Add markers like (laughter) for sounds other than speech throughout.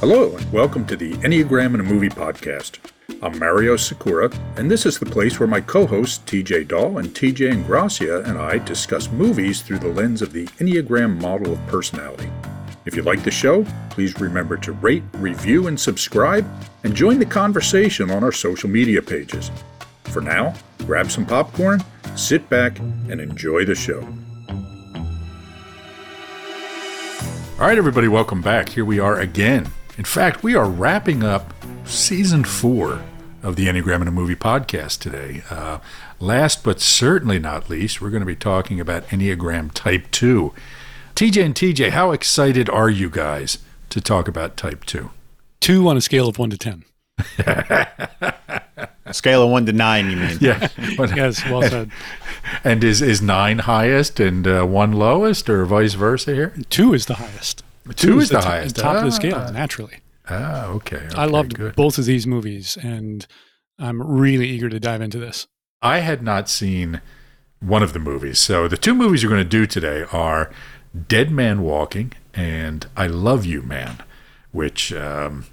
Hello, and welcome to the Enneagram in a Movie podcast. I'm Mario Sakura, and this is the place where my co hosts TJ Dahl and TJ Ingracia and I discuss movies through the lens of the Enneagram model of personality. If you like the show, please remember to rate, review, and subscribe, and join the conversation on our social media pages. For now, grab some popcorn, sit back, and enjoy the show. All right, everybody, welcome back. Here we are again. In fact, we are wrapping up season four of the Enneagram in a Movie podcast today. Uh, last but certainly not least, we're going to be talking about Enneagram Type 2. TJ and TJ, how excited are you guys to talk about Type 2? Two on a scale of one to 10. A scale of one to nine, you mean? Yeah. (laughs) yes, well said. And is, is nine highest and uh, one lowest, or vice versa here? Two is the highest. Two, is the, t- highest. top of the Ah. scale, naturally. Ah, okay. I loved good. both of these movies, and I'm really eager to dive into this. I had not seen one of the movies. So the two movies we're going to do today are Dead Man Walking and I Love You Man, which um,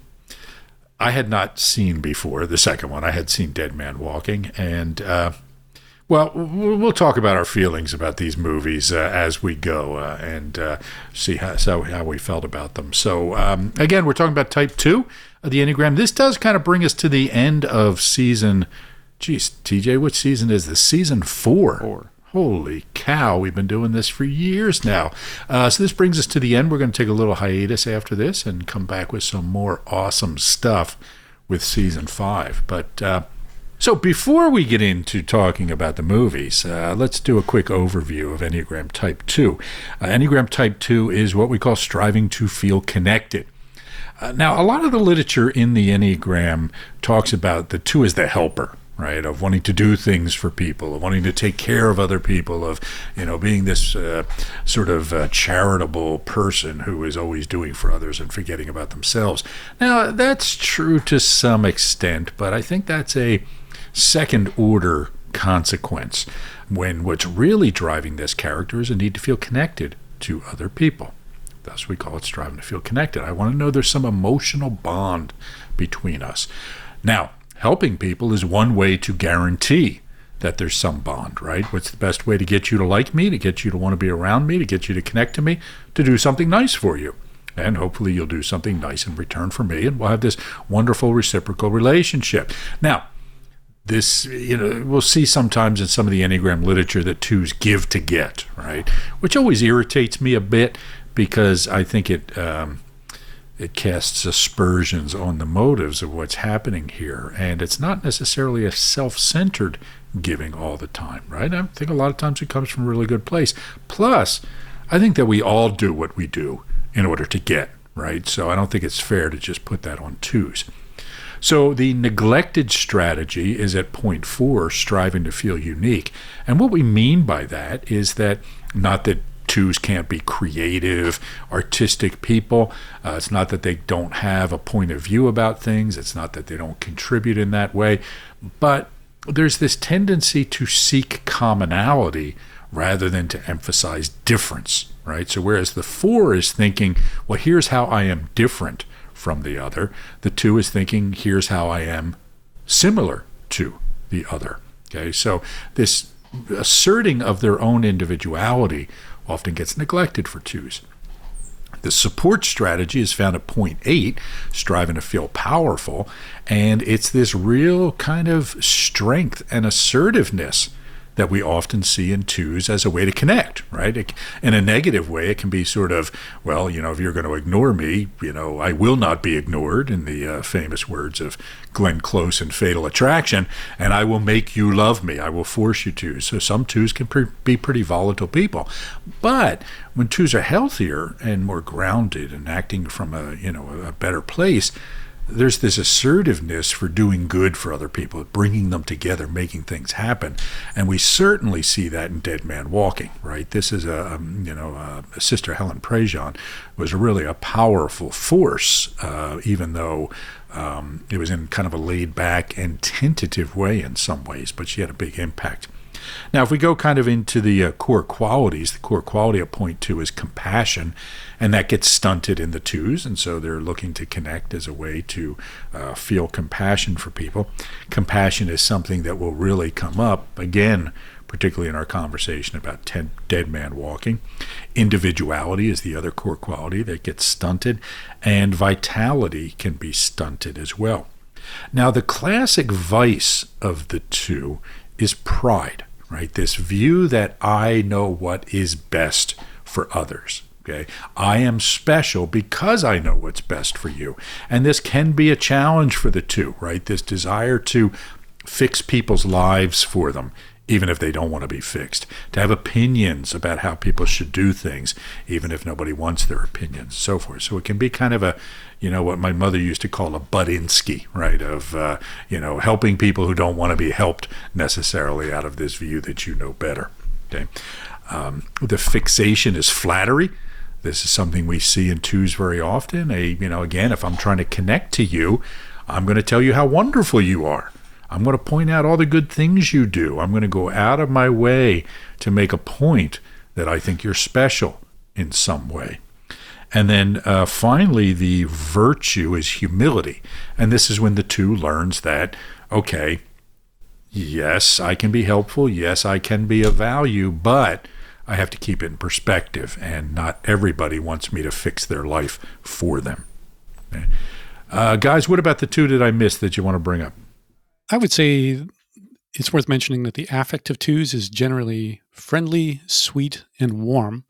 I had not seen before. The second one, I had seen Dead Man Walking. And, uh, well, we'll talk about our feelings about these movies uh, as we go uh, and uh, see how, so how we felt about them. So, um, again, we're talking about type two of the Enneagram. This does kind of bring us to the end of season. Geez, TJ, which season is this? Season four. Four. Holy cow, we've been doing this for years now. Uh, so, this brings us to the end. We're going to take a little hiatus after this and come back with some more awesome stuff with season five. But, uh, so before we get into talking about the movies, uh, let's do a quick overview of Enneagram Type 2. Uh, Enneagram Type 2 is what we call striving to feel connected. Uh, now, a lot of the literature in the Enneagram talks about the two as the helper, right? Of wanting to do things for people, of wanting to take care of other people, of you know being this uh, sort of uh, charitable person who is always doing for others and forgetting about themselves. Now, that's true to some extent, but I think that's a second order consequence when what's really driving this character is a need to feel connected to other people. Thus, we call it striving to feel connected. I want to know there's some emotional bond between us. Now, helping people is one way to guarantee that there's some bond, right? What's the best way to get you to like me, to get you to want to be around me, to get you to connect to me, to do something nice for you? And hopefully, you'll do something nice in return for me, and we'll have this wonderful reciprocal relationship. Now, this you know we'll see sometimes in some of the enneagram literature that twos give to get right? Which always irritates me a bit because i think it um, it casts aspersions on the motives of what's happening here. And it's not necessarily a self-centered giving all the time right? I think a lot of times it comes from a really good place. Plus i think that we all do what we do in order to get right? So i don't think it's fair to just put that on twos so the neglected strategy is at point four, striving to feel unique. And what we mean by that is that not that twos can't be creative, artistic people. Uh, it's not that they don't have a point of view about things. It's not that they don't contribute in that way. But there's this tendency to seek commonality rather than to emphasize difference, right? So whereas the four is thinking, well, here's how I am different from the other. The two is thinking, here's how I am similar to the other. Okay, so this asserting of their own individuality often gets neglected for twos. The support strategy is found at point eight, striving to feel powerful, and it's this real kind of strength and assertiveness that we often see in twos as a way to connect, right? It, in a negative way, it can be sort of, well, you know, if you're going to ignore me, you know, I will not be ignored, in the uh, famous words of Glenn Close in Fatal Attraction, and I will make you love me. I will force you to. So some twos can pre- be pretty volatile people. But when twos are healthier and more grounded and acting from a, you know, a better place, there's this assertiveness for doing good for other people, bringing them together, making things happen, and we certainly see that in Dead Man Walking. Right, this is a um, you know uh, Sister Helen Prejean was really a powerful force, uh, even though um, it was in kind of a laid back and tentative way in some ways, but she had a big impact. Now, if we go kind of into the uh, core qualities, the core quality of point two is compassion, and that gets stunted in the twos, and so they're looking to connect as a way to uh, feel compassion for people. Compassion is something that will really come up again, particularly in our conversation about ten, dead man walking. Individuality is the other core quality that gets stunted, and vitality can be stunted as well. Now, the classic vice of the two is pride, right? This view that I know what is best for others. Okay. I am special because I know what's best for you. And this can be a challenge for the two, right? This desire to fix people's lives for them even if they don't want to be fixed, to have opinions about how people should do things, even if nobody wants their opinions, so forth. So it can be kind of a, you know, what my mother used to call a Budinsky, right? Of, uh, you know, helping people who don't want to be helped necessarily out of this view that you know better. Okay. Um, the fixation is flattery. This is something we see in twos very often. A, you know, again, if I'm trying to connect to you, I'm going to tell you how wonderful you are. I'm going to point out all the good things you do. I'm going to go out of my way to make a point that I think you're special in some way. And then uh, finally, the virtue is humility. And this is when the two learns that, okay, yes, I can be helpful. Yes, I can be of value, but I have to keep it in perspective. And not everybody wants me to fix their life for them. Okay. Uh, guys, what about the two that I missed that you want to bring up? I would say it's worth mentioning that the affect of twos is generally friendly, sweet, and warm.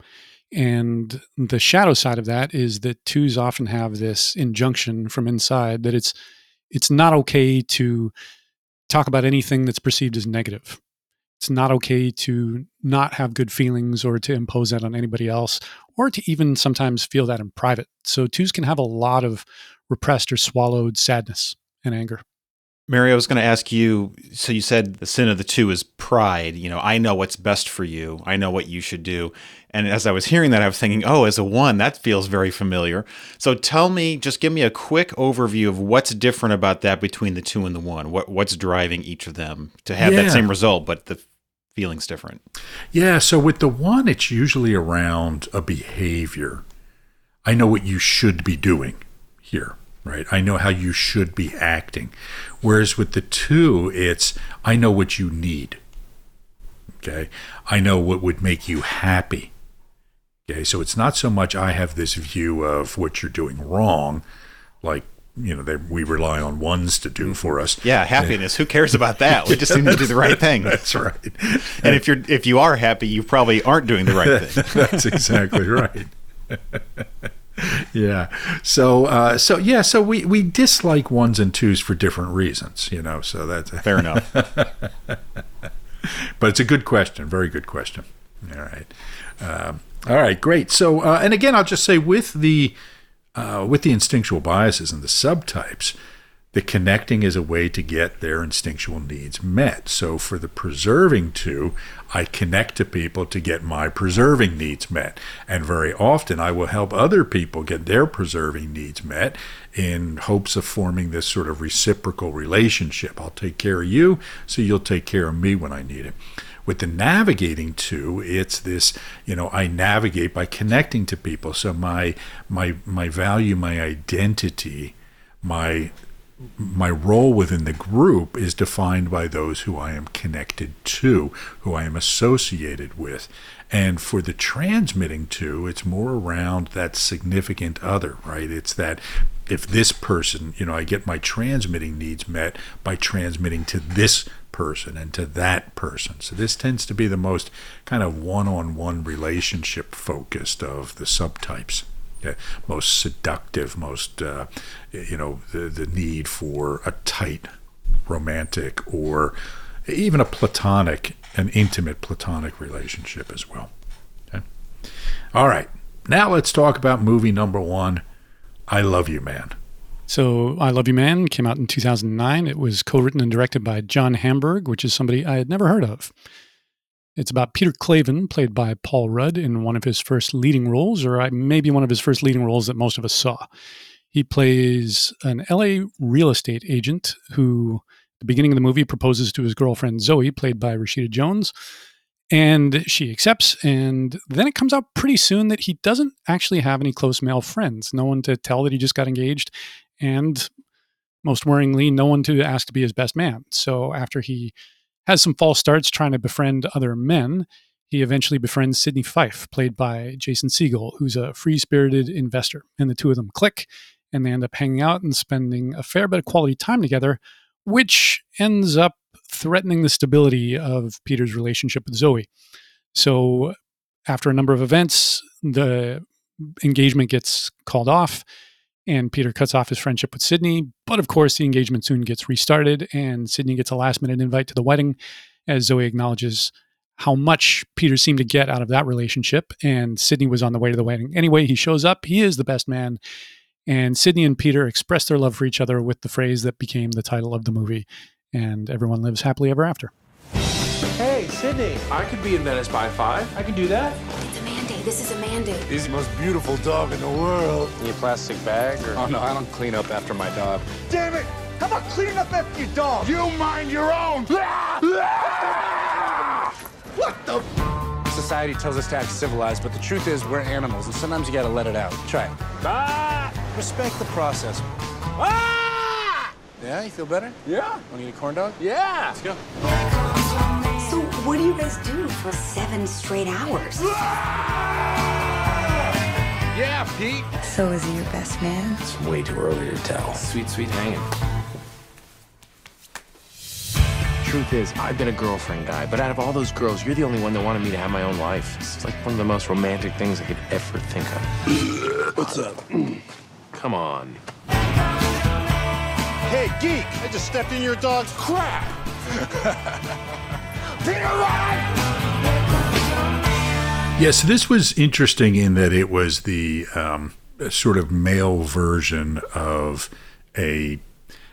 And the shadow side of that is that twos often have this injunction from inside that it's it's not okay to talk about anything that's perceived as negative. It's not okay to not have good feelings or to impose that on anybody else or to even sometimes feel that in private. So twos can have a lot of repressed or swallowed sadness and anger. Mary, I was going to ask you. So you said the sin of the two is pride. You know, I know what's best for you. I know what you should do. And as I was hearing that, I was thinking, oh, as a one, that feels very familiar. So tell me, just give me a quick overview of what's different about that between the two and the one. What what's driving each of them to have Yeah. that same result, but the feeling's different. Yeah, so with the one, it's usually around a behavior. I know what you should be doing here, right? I know how you should be acting. Whereas with the two, it's I know what you need. Okay. I know what would make you happy. Okay. So it's not so much I have this view of what you're doing wrong, like, you know, that we rely on ones to do mm-hmm. for us. Yeah, happiness. Who cares about that? We just need to do the right (laughs) thing. That's right. And if you're if you are happy, you probably aren't doing the right thing. (laughs) That's exactly right. (laughs) (laughs) yeah. So uh, so yeah. So we we dislike ones and twos for different reasons. You know. So that's (laughs) Fair enough. but it's a good question. Very good question. All right. Um, all right. Great. So uh, and again, I'll just say with the uh, with the instinctual biases and the subtypes, the connecting is a way to get their instinctual needs met. So for the preserving two, I connect to people to get my preserving needs met. And very often I will help other people get their preserving needs met in hopes of forming this sort of reciprocal relationship. I'll take care of you, so you'll take care of me when I need it. With the navigating too, it's this, you know, I navigate by connecting to people. So my my my value, my identity, my my role within the group is defined by those who I am connected to, who I am associated with. And for the transmitting to, it's more around that significant other, right? It's that if this person, you know, I get my transmitting needs met by transmitting to this person and to that person. So this tends to be the most kind of one on one relationship focused of the subtypes most seductive, most uh, you know the the need for a tight romantic or even a platonic, an intimate platonic relationship as well. Okay. All right, now let's talk about movie number one. I love you, man. So, I Love You Man came out in 2009. It was co written and directed by John Hamburg, which is somebody I had never heard of. It's about Peter Clavin, played by Paul Rudd, in one of his first leading roles, or uh, maybe one of his first leading roles that most of us saw. He plays an LA real estate agent who, at the beginning of the movie, proposes to his girlfriend Zoe, played by Rashida Jones, and she accepts. And then it comes out pretty soon that he doesn't actually have any close male friends, no one to tell that he just got engaged, and most worryingly, no one to ask to be his best man. So after he has some false starts trying to befriend other men, he eventually befriends Sidney Fife, played by Jason Segel, who's a free spirited investor. And the two of them click and they end up hanging out and spending a fair bit of quality time together, which ends up threatening the stability of Peter's relationship with Zoe. So, after a number of events, the engagement gets called off, and Peter cuts off his friendship with Sidney. But of course, the engagement soon gets restarted, and Sidney gets a last minute invite to the wedding as Zoe acknowledges how much Peter seemed to get out of that relationship. And Sidney was on the way to the wedding. Anyway, he shows up, he is the best man. And Sidney and Peter express their love for each other with the phrase that became the title of the movie. And everyone lives happily ever after. Hey, Sidney, I could be in Venice by five. I can do that. It's a mandate. This is a mandate. He's the most beautiful dog in the world. Need a plastic bag or? Oh no, I don't clean up after my dog. Damn it! How about cleaning up after your dog? You mind your own. (laughs) What the? Society tells us to act civilized, but the truth is we're animals, and sometimes you gotta let it out. Try it. Ah! Respect the process. Ah! Yeah, you feel better? Yeah. Want to eat a corn dog? Yeah. Let's go. So, what do you guys do for seven straight hours? Yeah, Pete. So, is he your best man? It's way too early to tell. Sweet, sweet hanging. Truth is, I've been a girlfriend guy, but out of all those girls, you're the only one that wanted me to have my own life. It's like one of the most romantic things I could ever think of. (clears throat) What's up? Come on. Hey, geek! I just stepped in your dog's crap. (laughs) Yes, this was interesting in that it was the um, sort of male version of a.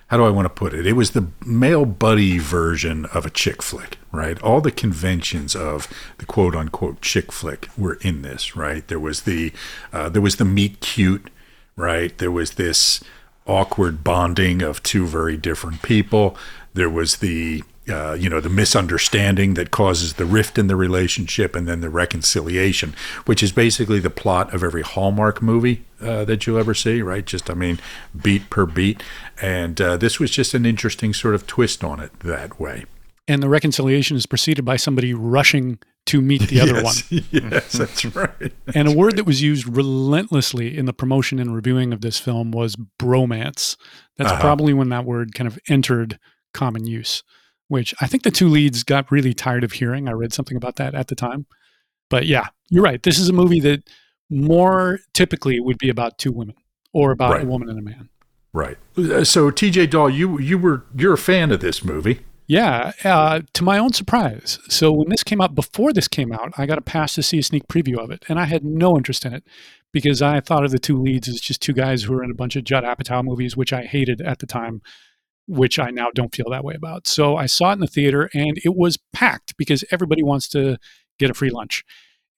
How do I want to put it? It was the male buddy version of a chick flick, right? All the conventions of the quote unquote chick flick were in this, right? There was the uh, there was the meet cute, right? There was this awkward bonding of two very different people. There was the uh, you know the misunderstanding that causes the rift in the relationship, and then the reconciliation, which is basically the plot of every Hallmark movie uh, that you'll ever see, right? Just I mean, beat per beat, and uh, this was just an interesting sort of twist on it that way. And the reconciliation is preceded by somebody rushing to meet the other (laughs) one. yes, (laughs) yes, that's right. And a word that was used relentlessly in the promotion and reviewing of this film was bromance. That's Uh-huh. probably when that word kind of entered common use, which I think the two leads got really tired of hearing. I read something about that at the time. But yeah, you're right. This is a movie that more typically would be about two women or about Right. a woman and a man. Right. Uh, So, T.J. Dahl, you you were you're a fan of this movie. Yeah, uh, to my own surprise. So when this came out, before this came out, I got a pass to see a sneak preview of it, and I had no interest in it because I thought of the two leads as just two guys who were in a bunch of Judd Apatow movies, which I hated at the time, which I now don't feel that way about. So I saw it in the theater, and it was packed because everybody wants to get a free lunch,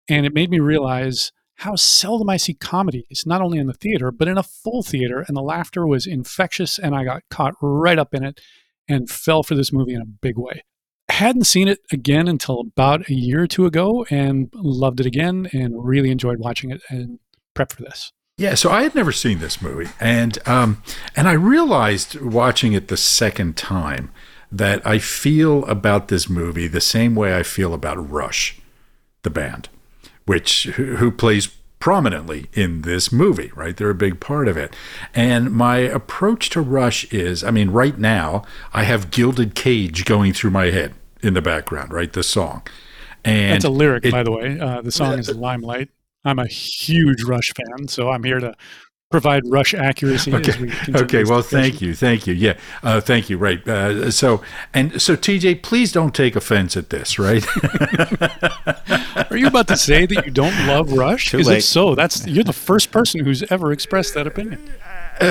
and it made me realize how seldom I see comedy. It's not only in the theater but in a full theater, and the laughter was infectious, and I got caught right up in it and fell for this movie in a big way. Hadn't seen it again until about a year or two ago and loved it again and really enjoyed watching it and prep for this. Yeah, so I had never seen this movie, and um, and I realized watching it the second time that I feel about this movie the same way I feel about Rush, the band, which who, who plays prominently in this movie, right? They're a big part of it. And my approach to Rush is, I mean, right now I have Gilded Cage going through my head in the background, right? The song. And That's a lyric, it- by the way. Uh, the song is (laughs) Limelight. I'm a huge Rush fan, so I'm here to provide Rush accuracy. (laughs) as we Okay. Well, thank you. Thank you. Yeah. Uh, thank you. Right. Uh, so, and so, TJ, please don't take offense at this, right? (laughs) Are you about to say that you don't love Rush? Too Because late. if so, that's you're the first person who's ever expressed that opinion. (laughs)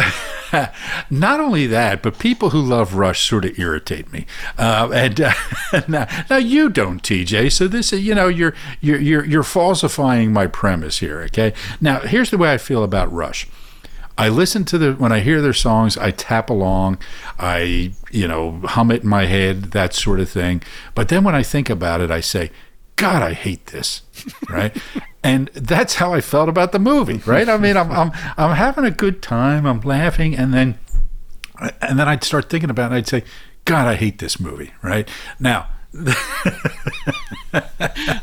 (laughs) Not only that, but people who love Rush sort of irritate me. Uh, and uh, (laughs) now, now you don't, TJ. So this is, you know, you're you're you're you're falsifying my premise here. Okay. Now, here's the way I feel about Rush. I listen to the when I hear their songs, I tap along, I you know hum it in my head, that sort of thing. But then when I think about it, I say, God, I hate this, right? (laughs) and that's how I felt about the movie, right? I mean, I'm I'm I'm having a good time, I'm laughing, and then and then I'd start thinking about it. I'd say, God, I hate this movie, right? Now. (laughs)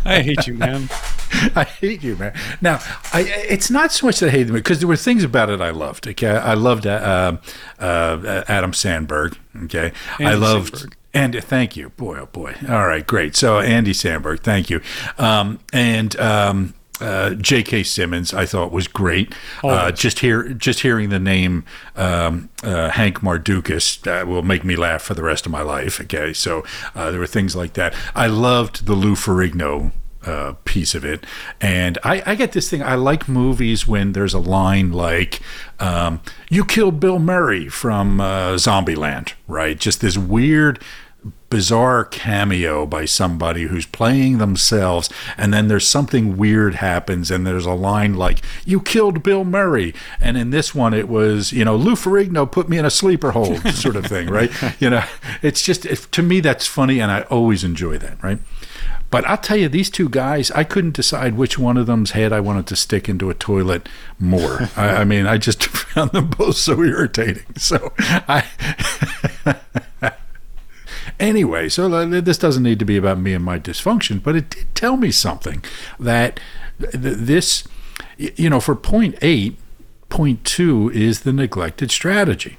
I hate you, man. (laughs) I hate you, man. Now, I, it's not so much that I hate the movie because there were things about it I loved. Okay, I loved uh, uh, Adam Sandberg. Okay, Andy I loved. Samberg. And thank you, boy, oh boy. All right, great. So Andy Sandberg, thank you. Um, and um, uh, J.K. Simmons, I thought was great. Uh, just hear, just hearing the name um, uh, Hank Mardukas uh, will make me laugh for the rest of my life. Okay, so uh, there were things like that. I loved the Lou Ferrigno uh, piece of it, and I, I get this thing. I like movies when there's a line like um, "You killed Bill Murray" from uh, Zombieland, right? Just this weird bizarre cameo by somebody who's playing themselves and then there's something weird happens and there's a line like you killed bill murray and in this one it was you know lou ferrigno put me in a sleeper hold sort of thing right (laughs) you know it's just it, to me that's funny and i always enjoy that right but I'll tell you, these two guys, I couldn't decide which one of them's head I wanted to stick into a toilet more. (laughs) I, I mean, I just (laughs) found them both so irritating. So I. (laughs) anyway, so this doesn't need to be about me and my dysfunction, but it did tell me something that this, you know, for point eight, point two is the neglected strategy.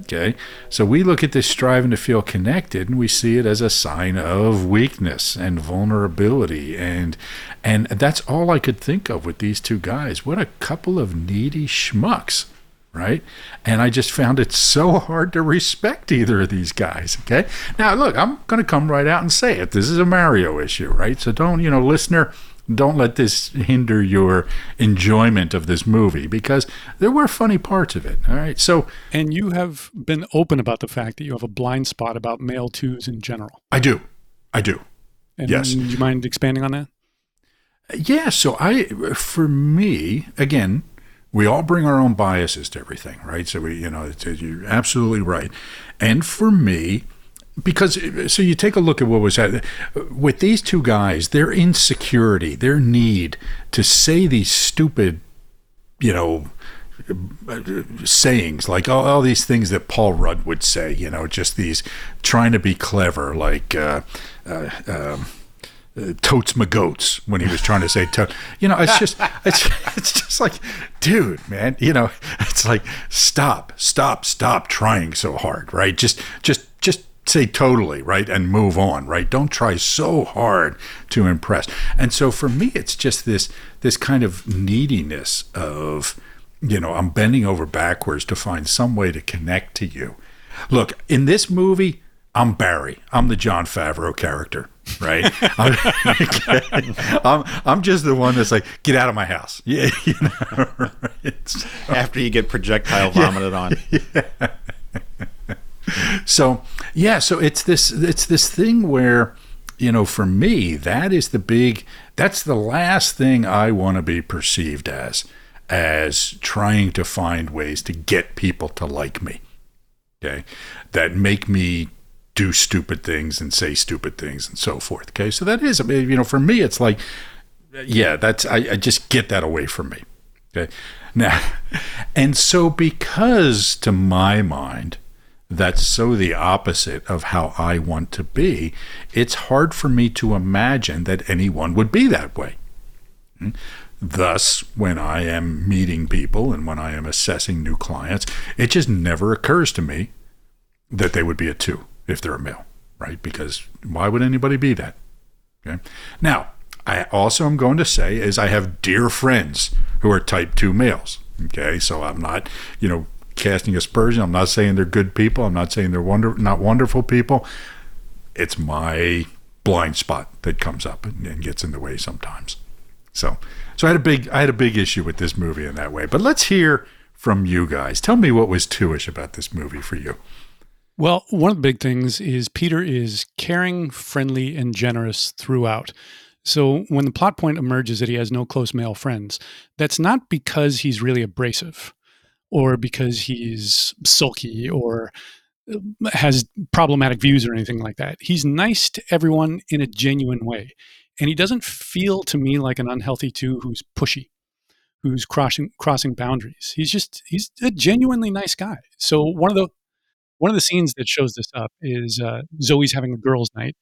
Okay, so we look at this striving to feel connected, and we see it as a sign of weakness and vulnerability, and and that's all I could think of with these two guys. What a couple of needy schmucks, right? And I just found it so hard to respect either of these guys. Okay, now look, I'm going to come right out and say it. This is a Mario issue, right? So don't you know, listener. Don't let this hinder your enjoyment of this movie because there were funny parts of it. All right. So And you have been open about the fact that you have a blind spot about male twos in general. I do. I do. And Yes. Do you mind expanding on that? Yeah, so I for me, again, we all bring our own biases to everything, right? So we, you know, it's, you're absolutely right. And for me, because so you take a look at what was that with these two guys, their insecurity, their need to say these stupid, you know, sayings like all, all these things that Paul Rudd would say, you know, just these trying to be clever, like uh, uh, um, uh, totes my goats when he was trying to say tote. You know, it's just (laughs) it's it's just like, dude, man, you know, it's like stop, stop, stop trying so hard, right? Just just say totally, right? And move on, right? Don't try so hard to impress. And so for me it's just this this kind of neediness of you know, I'm bending over backwards to find some way to connect to you. Look, in this movie, I'm Barry. I'm the John Favreau character, right? (laughs) I'm, (laughs) I'm, I'm just the one that's like, get out of my house. (laughs) Yeah, you know, right? After you get projectile vomited on. So yeah so it's this it's this thing where you know for me that is the big that's the last thing i want to be perceived as as trying to find ways to get people to like me okay? That make me do stupid things and say stupid things and so forth okay? So that is I mean, you know for me it's like yeah that's I, I just get that away from me okay? Now (laughs) and so because to my mind that's so the opposite of how I want to be, it's hard for me to imagine that anyone would be that way. Hmm? Thus, when I am meeting people and when I am assessing new clients, it just never occurs to me that they would be a two if they're a male, right? Because why would anybody be that? Okay. Now, I also am going to say is I have dear friends who are type two males. Okay, so I'm not, you know, casting aspersion. I'm not saying they're good people. I'm not saying they're wonder not wonderful people. It's my blind spot that comes up and, and gets in the way sometimes. So, so I had a big I had a big issue with this movie in that way. But let's hear from you guys. Tell me what was two-ish about this movie for you. Well, one of the big things is Peter is caring, friendly, and generous throughout. So when the plot point emerges that he has no close male friends, that's not because he's really abrasive or because he's sulky or uh, has problematic views or anything like that. He's nice to everyone in a genuine way. And he doesn't feel to me like an unhealthy two who's pushy, who's crossing crossing boundaries. He's just he's a genuinely nice guy. So one of the one of the scenes that shows this up is uh, Zoe's having a girls' night,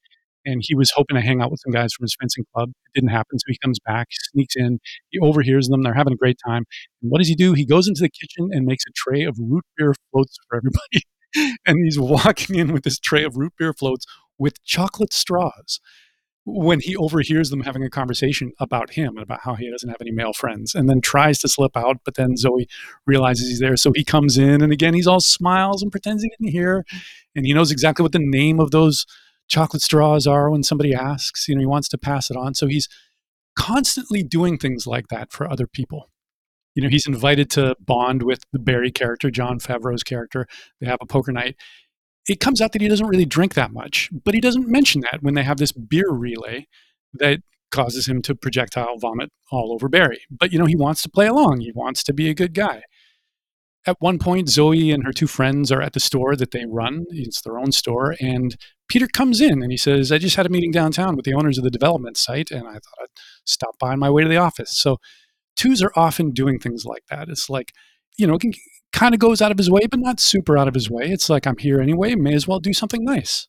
and he was hoping to hang out with some guys from his fencing club. It didn't happen, so he comes back, sneaks in, he overhears them. They're having a great time. And what does he do? He goes into the kitchen and makes a tray of root beer floats for everybody. (laughs) and he's walking in with this tray of root beer floats with chocolate straws when he overhears them having a conversation about him and about how he doesn't have any male friends and then tries to slip out but then zoe realizes he's there so he comes in and again he's all smiles and pretends he didn't hear and he knows exactly what the name of those chocolate straws are when somebody asks you know he wants to pass it on so he's constantly doing things like that for other people you know he's invited to bond with the barry character John favreau's character they have a poker night it comes out that he doesn't really drink that much, but he doesn't mention that when they have this beer relay that causes him to projectile vomit all over Barry. But you know, he wants to play along. He wants to be a good guy. At one point, Zoe and her two friends are at the store that they run. It's their own store. And Peter comes in and he says, I just had a meeting downtown with the owners of the development site, and I thought I'd stop by on my way to the office. So twos are often doing things like that. It's like, you know, kind of goes out of his way, but not super out of his way. It's like, I'm here anyway, may as well do something nice.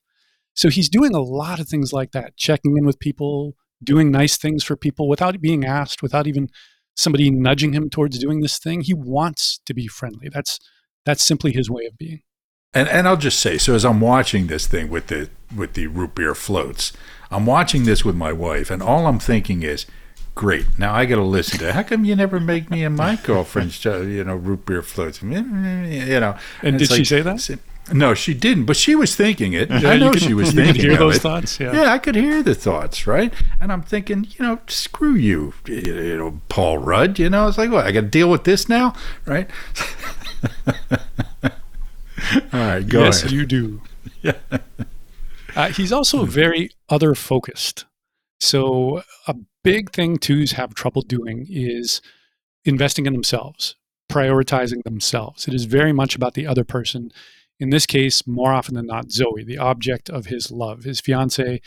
So he's doing a lot of things like that, checking in with people, doing nice things for people without being asked, without even somebody nudging him towards doing this thing. He wants to be friendly. That's that's simply his way of being. And and I'll just say, so as I'm watching this thing with the with the root beer floats, I'm watching this with my wife, and all I'm thinking is, Great. Now I got to listen to. It. How come you never make me and my (laughs) girlfriend's, you know, root beer floats? (laughs) You know. And, and did like, she say that? No, she didn't. But she was thinking it. (laughs) I know she was thinking. hear those it. thoughts. Yeah. yeah, I could hear the thoughts, right? And I'm thinking, you know, screw you, you know, Paul Rudd. You know, it's like, what? I got to deal with this now, right? All right, go yes, ahead. you do. (laughs) Yeah. Uh, he's also very other focused. So a big thing twos have trouble doing is investing in themselves, prioritizing themselves. It is very much about the other person. In this case, more often than not, Zoe, the object of his love, his fiance.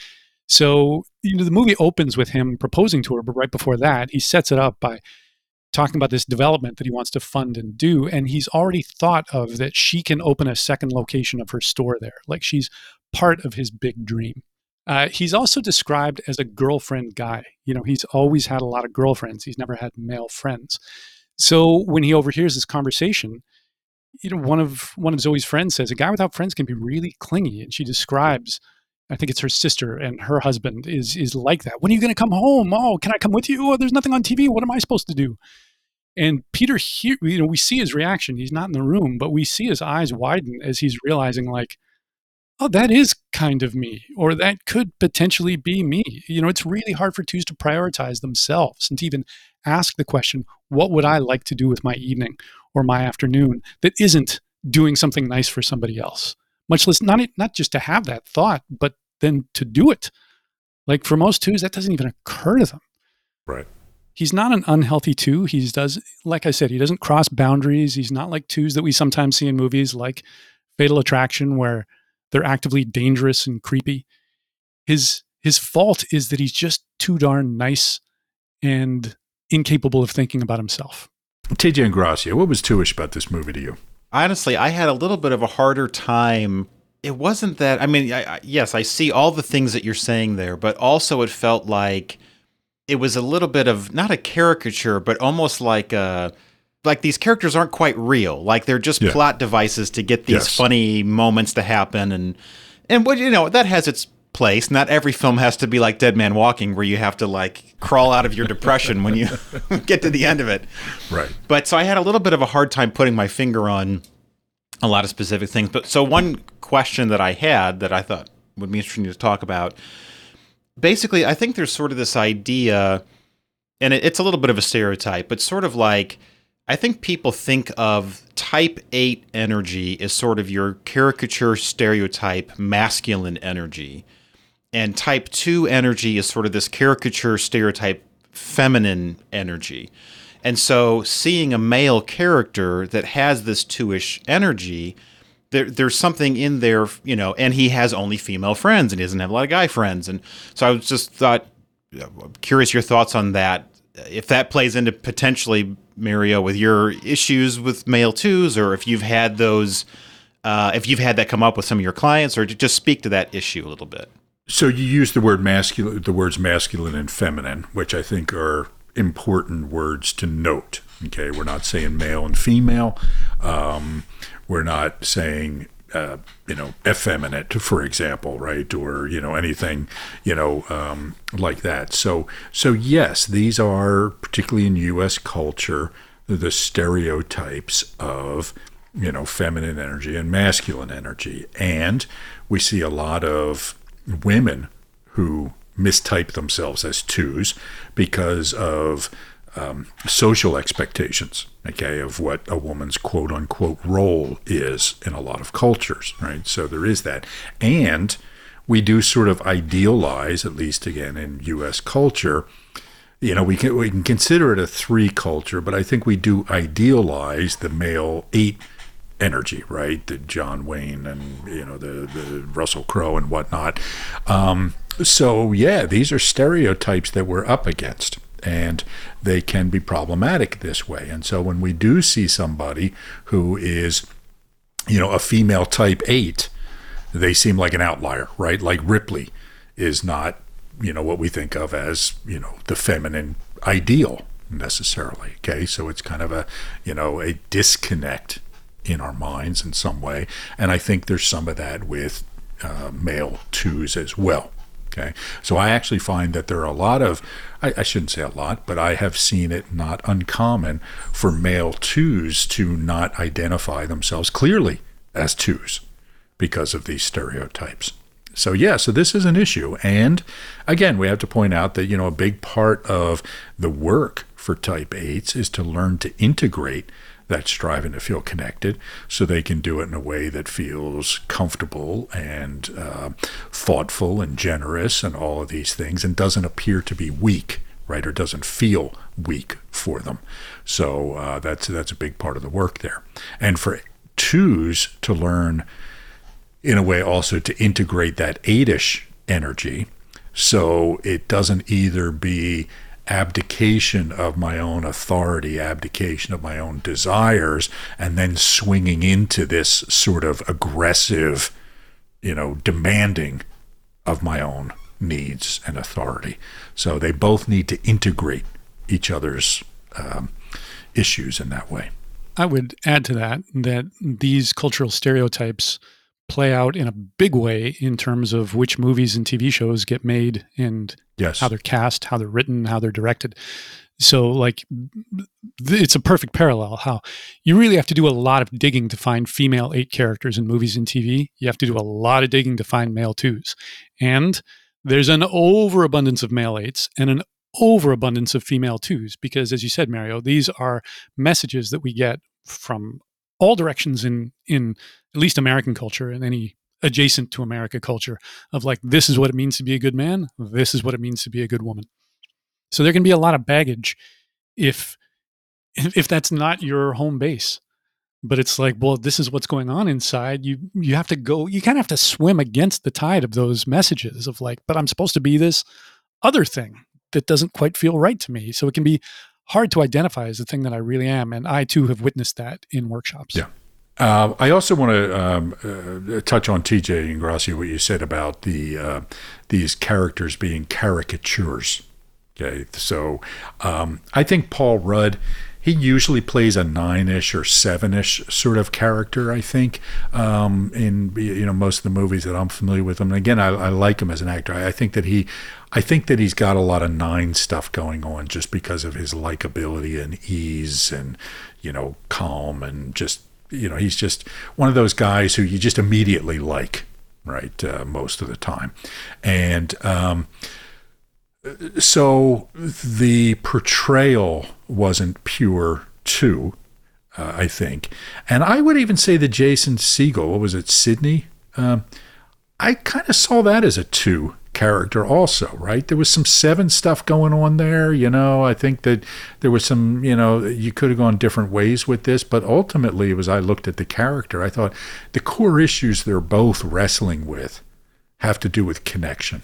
So, you know, the movie opens with him proposing to her, but right before that, he sets it up by talking about this development that he wants to fund and do. And he's already thought of that she can open a second location of her store there. Like she's part of his big dream. Uh, he's also described as a girlfriend guy. You know, he's always had a lot of girlfriends. He's never had male friends. So when he overhears this conversation, you know, one of one of Zoe's friends says a guy without friends can be really clingy, and she describes, I think it's her sister and her husband is is like that. When are you going to come home? Oh, can I come with you? Oh, there's nothing on TV. What am I supposed to do? And Peter here, you know, we see his reaction. He's not in the room, but we see his eyes widen as he's realizing, like, oh, that is kind of me, or that could potentially be me. You know, it's really hard for twos to prioritize themselves and to even ask the question, what would I like to do with my evening or my afternoon that isn't doing something nice for somebody else? Much less, not, not just to have that thought, but then to do it. Like for most twos, that doesn't even occur to them. Right. He's not an unhealthy two. He does, like I said, he doesn't cross boundaries. He's not like twos that we sometimes see in movies like Fatal Attraction, where they're actively dangerous and creepy. His his fault is that he's just too darn nice and incapable of thinking about himself. TJ Gracia, what was too-ish about this movie to you? Honestly, I had a little bit of a harder time. It wasn't that. I mean, I, I, yes, I see all the things that you're saying there, but also it felt like it was a little bit of not a caricature, but almost like a like these characters aren't quite real. Like they're just yeah. plot devices to get these yes. funny moments to happen, and and what you know that has its place. Not every film has to be like Dead Man Walking, where you have to like crawl out of your depression when you (laughs) get to the end of it. Right. But so I had a little bit of a hard time putting my finger on a lot of specific things. But so one question that I had that I thought would be interesting to talk about. Basically, I think there's sort of this idea, and it, it's a little bit of a stereotype, but sort of like I think people think of type 8 energy as sort of your caricature stereotype masculine energy. And type 2 energy is sort of this caricature stereotype feminine energy. And so seeing a male character that has this two-ish energy, there, there's something in there, you know, and he has only female friends and he doesn't have a lot of guy friends. And so I was just thought, curious your thoughts on that. If that plays into potentially Mario with your issues with male twos, or if you've had those, uh, if you've had that come up with some of your clients, or just speak to that issue a little bit. So you use the word masculine, the words masculine and feminine, which I think are important words to note. Okay, we're not saying male and female. Um, we're not saying uh, you know effeminate, for example, right, or you know anything you know um, like that. So so yes, these are particularly in U.S. culture the stereotypes of you know feminine energy and masculine energy, and we see a lot of women who mistype themselves as twos because of um, social expectations, okay, of what a woman's quote unquote role is in a lot of cultures, right? So there is that. And we do sort of idealize, at least again in US culture, you know, we can we can consider it a three culture, but I think we do idealize the male eight energy, right? The John Wayne and you know the the Russell Crowe and whatnot. Um, so yeah, these are stereotypes that we're up against and they can be problematic this way. And so when we do see somebody who is, you know, a female type eight, they seem like an outlier, right? Like Ripley is not, you know, what we think of as, you know, the feminine ideal necessarily. Okay. So it's kind of a, you know, a disconnect in our minds in some way. And I think there's some of that with uh, male twos as well. Okay. So I actually find that there are a lot of, I, I, shouldn't say a lot, but I have seen it not uncommon for male twos to not identify themselves clearly as twos because of these stereotypes. So, yeah, so this is an issue. And again, we have to point out that, you know, a big part of the work for type 8s is to learn to integrate that striving to feel connected so they can do it in a way that feels comfortable and uh, thoughtful and generous and all of these things and doesn't appear to be weak right or doesn't feel weak for them. So uh, that's that's a big part of the work there. And for twos to learn in a way also to integrate that eightish energy so it doesn't either be abdication of my own authority, abdication of my own desires, and then swinging into this sort of aggressive, you know, demanding of my own needs and authority. So they both need to integrate each other's um, issues in that way. I would add to that that these cultural stereotypes play out in a big way in terms of which movies and TV shows get made and yes. how they're cast, how they're written, how they're directed. So, like, it's a perfect parallel how you really have to do a lot of digging to find female eight characters in movies and TV. You have to do a lot of digging to find male twos. And there's an overabundance of male eights and an overabundance of female twos because, as you said, Mario, these are messages that we get from all directions in in at least American culture and any adjacent to America culture of like this is what it means to be a good man, this is what it means to be a good woman. So there can be a lot of baggage if if that's not your home base. But it's like, well, this is what's going on inside. You you have to go. You kind of have to swim against the tide of those messages of like, but I'm supposed to be this other thing that doesn't quite feel right to me. So it can be hard to identify as the thing that I really am. And I too have witnessed that in workshops. Yeah. Uh, I also want to um, uh, touch on TJ Ingrassia, what you said about the uh, these characters being caricatures. Okay, so um, I think Paul Rudd he usually plays a nine-ish or seven-ish sort of character. I think um, in you know most of the movies that I'm familiar with him. And again, I, I like him as an actor. I, I, think that he, I think that he's got a lot of nine stuff going on just because of his likability and ease and you know calm and just you know he's just one of those guys who you just immediately like, right? Uh, most of the time, and. Um, so the portrayal wasn't pure too, uh, I think. And I would even say that Jason Segel, what was it, Sydney? Um, I kind of saw that as a two character also, right? There was some seven stuff going on there, you know. I think that there was some, you know, you could have gone different ways with this, but ultimately, as I looked at the character, I thought the core issues they're both wrestling with have to do with connection,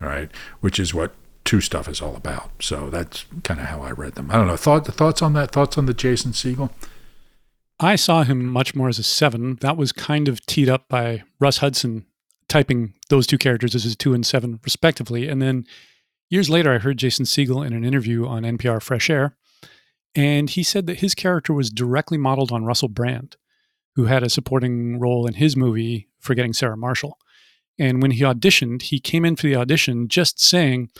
right, which is what two stuff is all about. So that's kind of how I read them. I don't know. Thought thoughts on that? Thoughts on the Jason Segel? I saw him much more as a seven. That was kind of teed up by Russ Hudson typing those two characters as his two and seven, respectively. And then years later, I heard Jason Segel in an interview on NPR Fresh Air, and he said that his character was directly modeled on Russell Brand, who had a supporting role in his movie Forgetting Sarah Marshall. And when he auditioned, he came in for the audition just saying,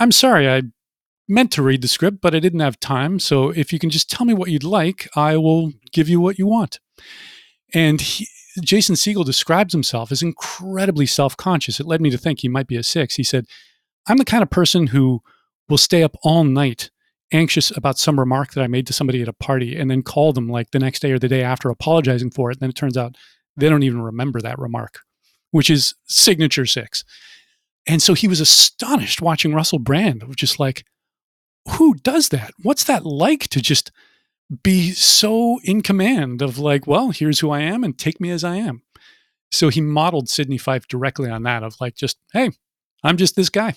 I'm sorry, I meant to read the script, but I didn't have time. So if you can just tell me what you'd like, I will mm-hmm. give you what you want. And he, Jason Segel describes himself as incredibly self conscious. It led me to think he might be a six. He said, I'm the kind of person who will stay up all night anxious about some remark that I made to somebody at a party and then call them like the next day or the day after apologizing for it. And then it turns out they don't even remember that remark, which is signature six. And so he was astonished watching Russell Brand just like, who does that? What's that like to just be so in command of like, well, here's who I am and take me as I am. So he modeled Sydney Fife directly on that of like, just, hey, I'm just this guy.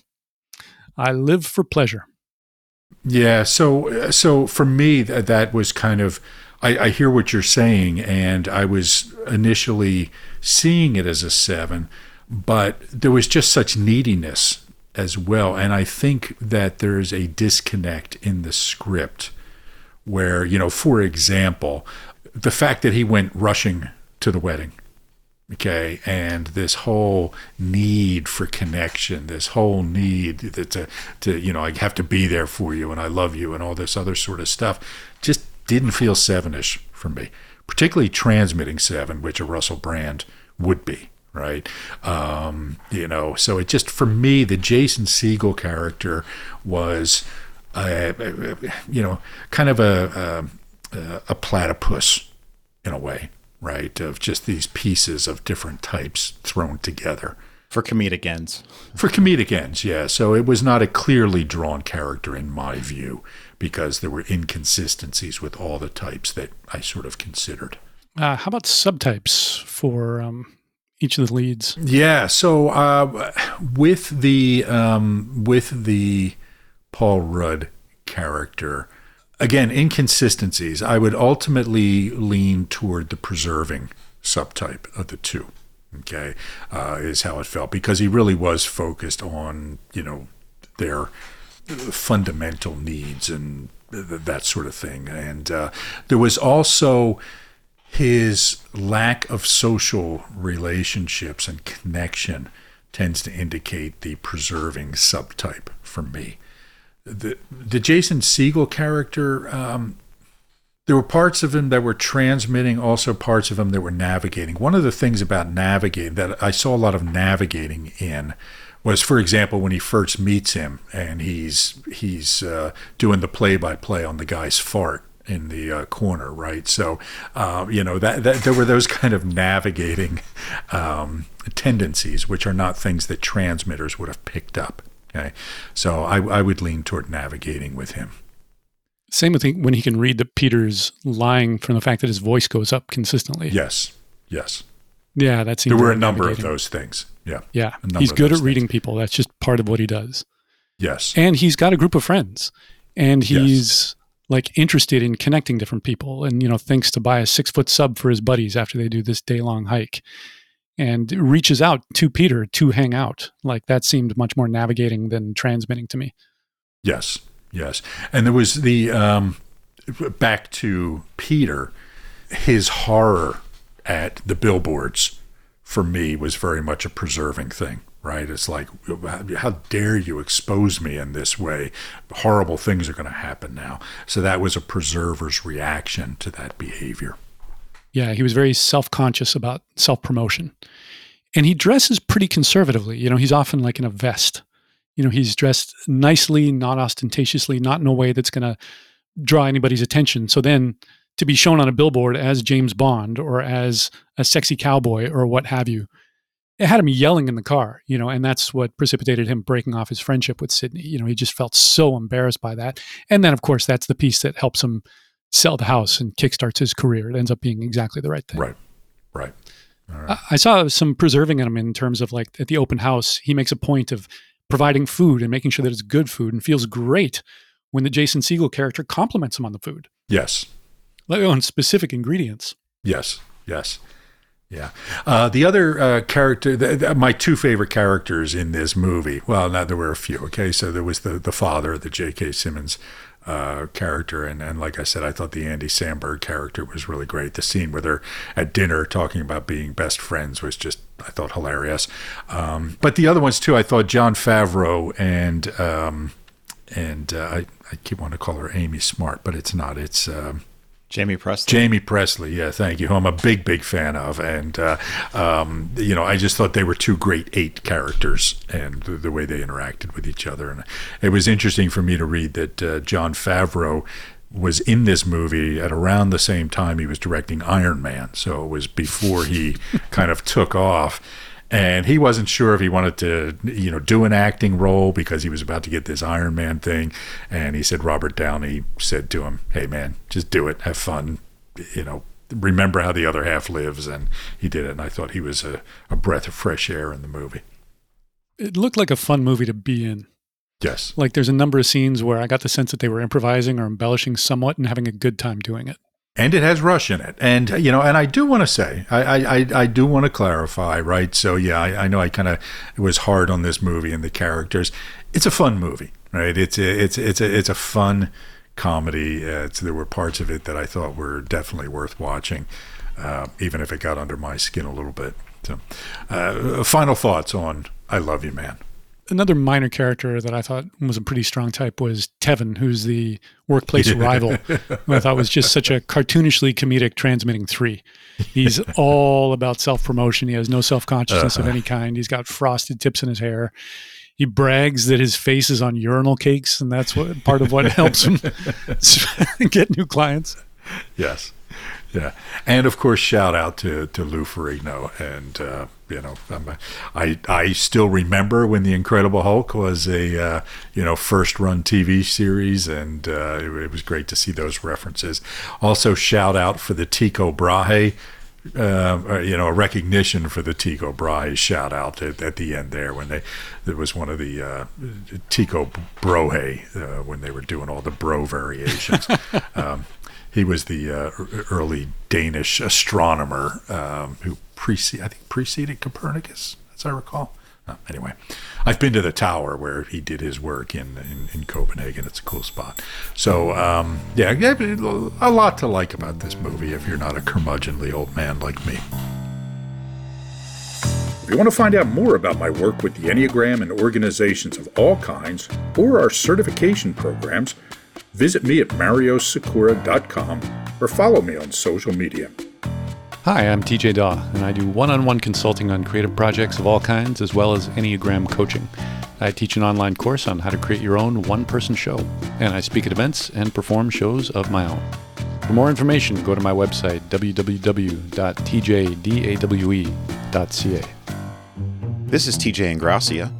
I live for pleasure. Yeah. So, so for me, that, that was kind of, I, I hear what you're saying, and I was initially seeing it as a seven, but there was just such neediness as well. And I think that there's a disconnect in the script where, you know, for example, the fact that he went rushing to the wedding, okay, and this whole need for connection, this whole need that to, to, you know, I have to be there for you and I love you and all this other sort of stuff, just didn't feel sevenish for me, particularly transmitting seven, which a Russell Brand would be right? Um, you know, so it just for me, the Jason Segel character was uh, you know, kind of a, a, a platypus in a way, right? Of just these pieces of different types thrown together. For comedic ends. For comedic ends, yeah. So it was not a clearly drawn character in my view because there were inconsistencies with all the types that I sort of considered. Uh, how about subtypes for um, each of the leads? Yeah. So uh, with the um, with the Paul Rudd character. Again, inconsistencies. I would ultimately lean toward the preserving subtype of the two. Okay, uh, is how it felt because he really was focused on you know their fundamental needs and that sort of thing. And uh, there was also his lack of social relationships and connection tends to indicate the preserving subtype for me the the Jason Segel character. Um, there were parts of him that were transmitting, also parts of him that were navigating. One of the things about navigating that I saw a lot of navigating in was, for example, when he first meets him and he's he's uh, doing the play by play on the guy's fart in the uh, corner, right? So, uh, you know that, that, there were those kind of navigating um, tendencies, which are not things that transmitters would have picked up. Okay, so I, I would lean toward navigating with him. Same with when he can read that Peter's lying from the fact that his voice goes up consistently. Yes, yes. Yeah, that seems. There were a number of those things. Yeah, yeah. He's good at reading things. people. That's just part of what he does. Yes, and he's got a group of friends, and he's yes. Like interested in connecting different people, and you know, thinks to buy a six foot sub for his buddies after they do this day long hike and reaches out to Peter to hang out. Like that seemed much more navigating than transmitting to me. Yes, yes. And there was the um, back to Peter, his horror at the billboards for me was very much a preserving thing. Right? It's like, how dare you expose me in this way? Horrible things are going to happen now. So that was a preserver's reaction to that behavior. Yeah, he was very self conscious about self promotion. And he dresses pretty conservatively. You know, he's often like in a vest. You know, he's dressed nicely, not ostentatiously, not in a way that's going to draw anybody's attention. So then to be shown on a billboard as James Bond or as a sexy cowboy or what have you, it had him yelling in the car, you know, and that's what precipitated him breaking off his friendship with Sydney. You know, he just felt so embarrassed by that. And then, of course, that's the piece that helps him sell the house and kickstarts his career. It ends up being exactly the right thing. Right. Right. I, I saw some preserving in him in terms of like at the open house, he makes a point of providing food and making sure that it's good food and feels great when the Jason Segel character compliments him on the food, Yes. like on specific ingredients. Yes, yes, yeah. Uh, the other uh, character, th- th- my two favorite characters in this movie. Well, now there were a few. Okay, so there was the the father, the J.K. Simmons uh, character, and and like I said, I thought the Andy Samberg character was really great. The scene where they're at dinner talking about being best friends was just I thought hilarious. Um, but the other ones too, I thought Jon Favreau and um, and uh, I I keep wanting to call her Amy Smart, but it's not. It's um, Jaime Pressly. Jaime Pressly, yeah, thank you, who I'm a big, big fan of. And, uh, um, you know, I just thought they were two great eight characters and the, the way they interacted with each other. And it was interesting for me to read that uh, Jon Favreau was in this movie at around the same time he was directing Iron Man. So it was before he (laughs) kind of took off. And he wasn't sure if he wanted to, you know, do an acting role because he was about to get this Iron Man thing. And he said Robert Downey said to him, "Hey, man, just do it, have fun, you know, remember how the other half lives." And he did it. And I thought he was a, a breath of fresh air in the movie. It looked like a fun movie to be in. Yes, Like there's a number of scenes where I got the sense that they were improvising or embellishing somewhat and having a good time doing it. And it has Rush in it. And you know, and I do want to say, I I, I, do want to clarify, right? So yeah, I, I know I kind of was hard on this movie and the characters. It's a fun movie, right? It's a, it's it's a it's a fun comedy. Uh, there were parts of it that I thought were definitely worth watching, uh, even if it got under my skin a little bit. So, uh, final thoughts on "I Love You, Man." Another minor character that I thought was a pretty strong type was Tevin, who's the workplace rival, who I thought was just such a cartoonishly comedic transmitting three. He's (laughs) all about self promotion. He has no self consciousness of uh-huh. any kind. He's got frosted tips in his hair. He brags that his face is on urinal cakes, and that's what part of what (laughs) helps him (laughs) get new clients. Yes. Yeah. And of course, shout out to, to Lou Ferrigno. And, uh, you know, I'm I, I still remember when The Incredible Hulk was a, uh, you know, first run TV series. And uh, it, it was great to see those references. Also, shout out for the Tycho Brahe. Uh, uh, you know, a recognition for the Tycho Brahe shout out at, at the end there when they, there was one of the uh, Tycho Brohe uh, when they were doing all the bro variations. (laughs) um, he was the uh, early Danish astronomer um, who precede, I think, preceded Copernicus, as I recall. Uh, anyway, I've been to the tower where he did his work in in, in Copenhagen. It's a cool spot. So um, yeah, a lot to like about this movie if you're not a curmudgeonly old man like me. If you want to find out more about my work with the Enneagram and organizations of all kinds, or our certification programs, visit me at mariosikora.com or follow me on social media. Hi, I'm TJ Dawe, and I do one on one consulting on creative projects of all kinds, as well as Enneagram coaching. I teach an online course on how to create your own one person show, and I speak at events and perform shows of my own. For more information, go to my website, www.tjdawe.ca. This is TJ Ingracia.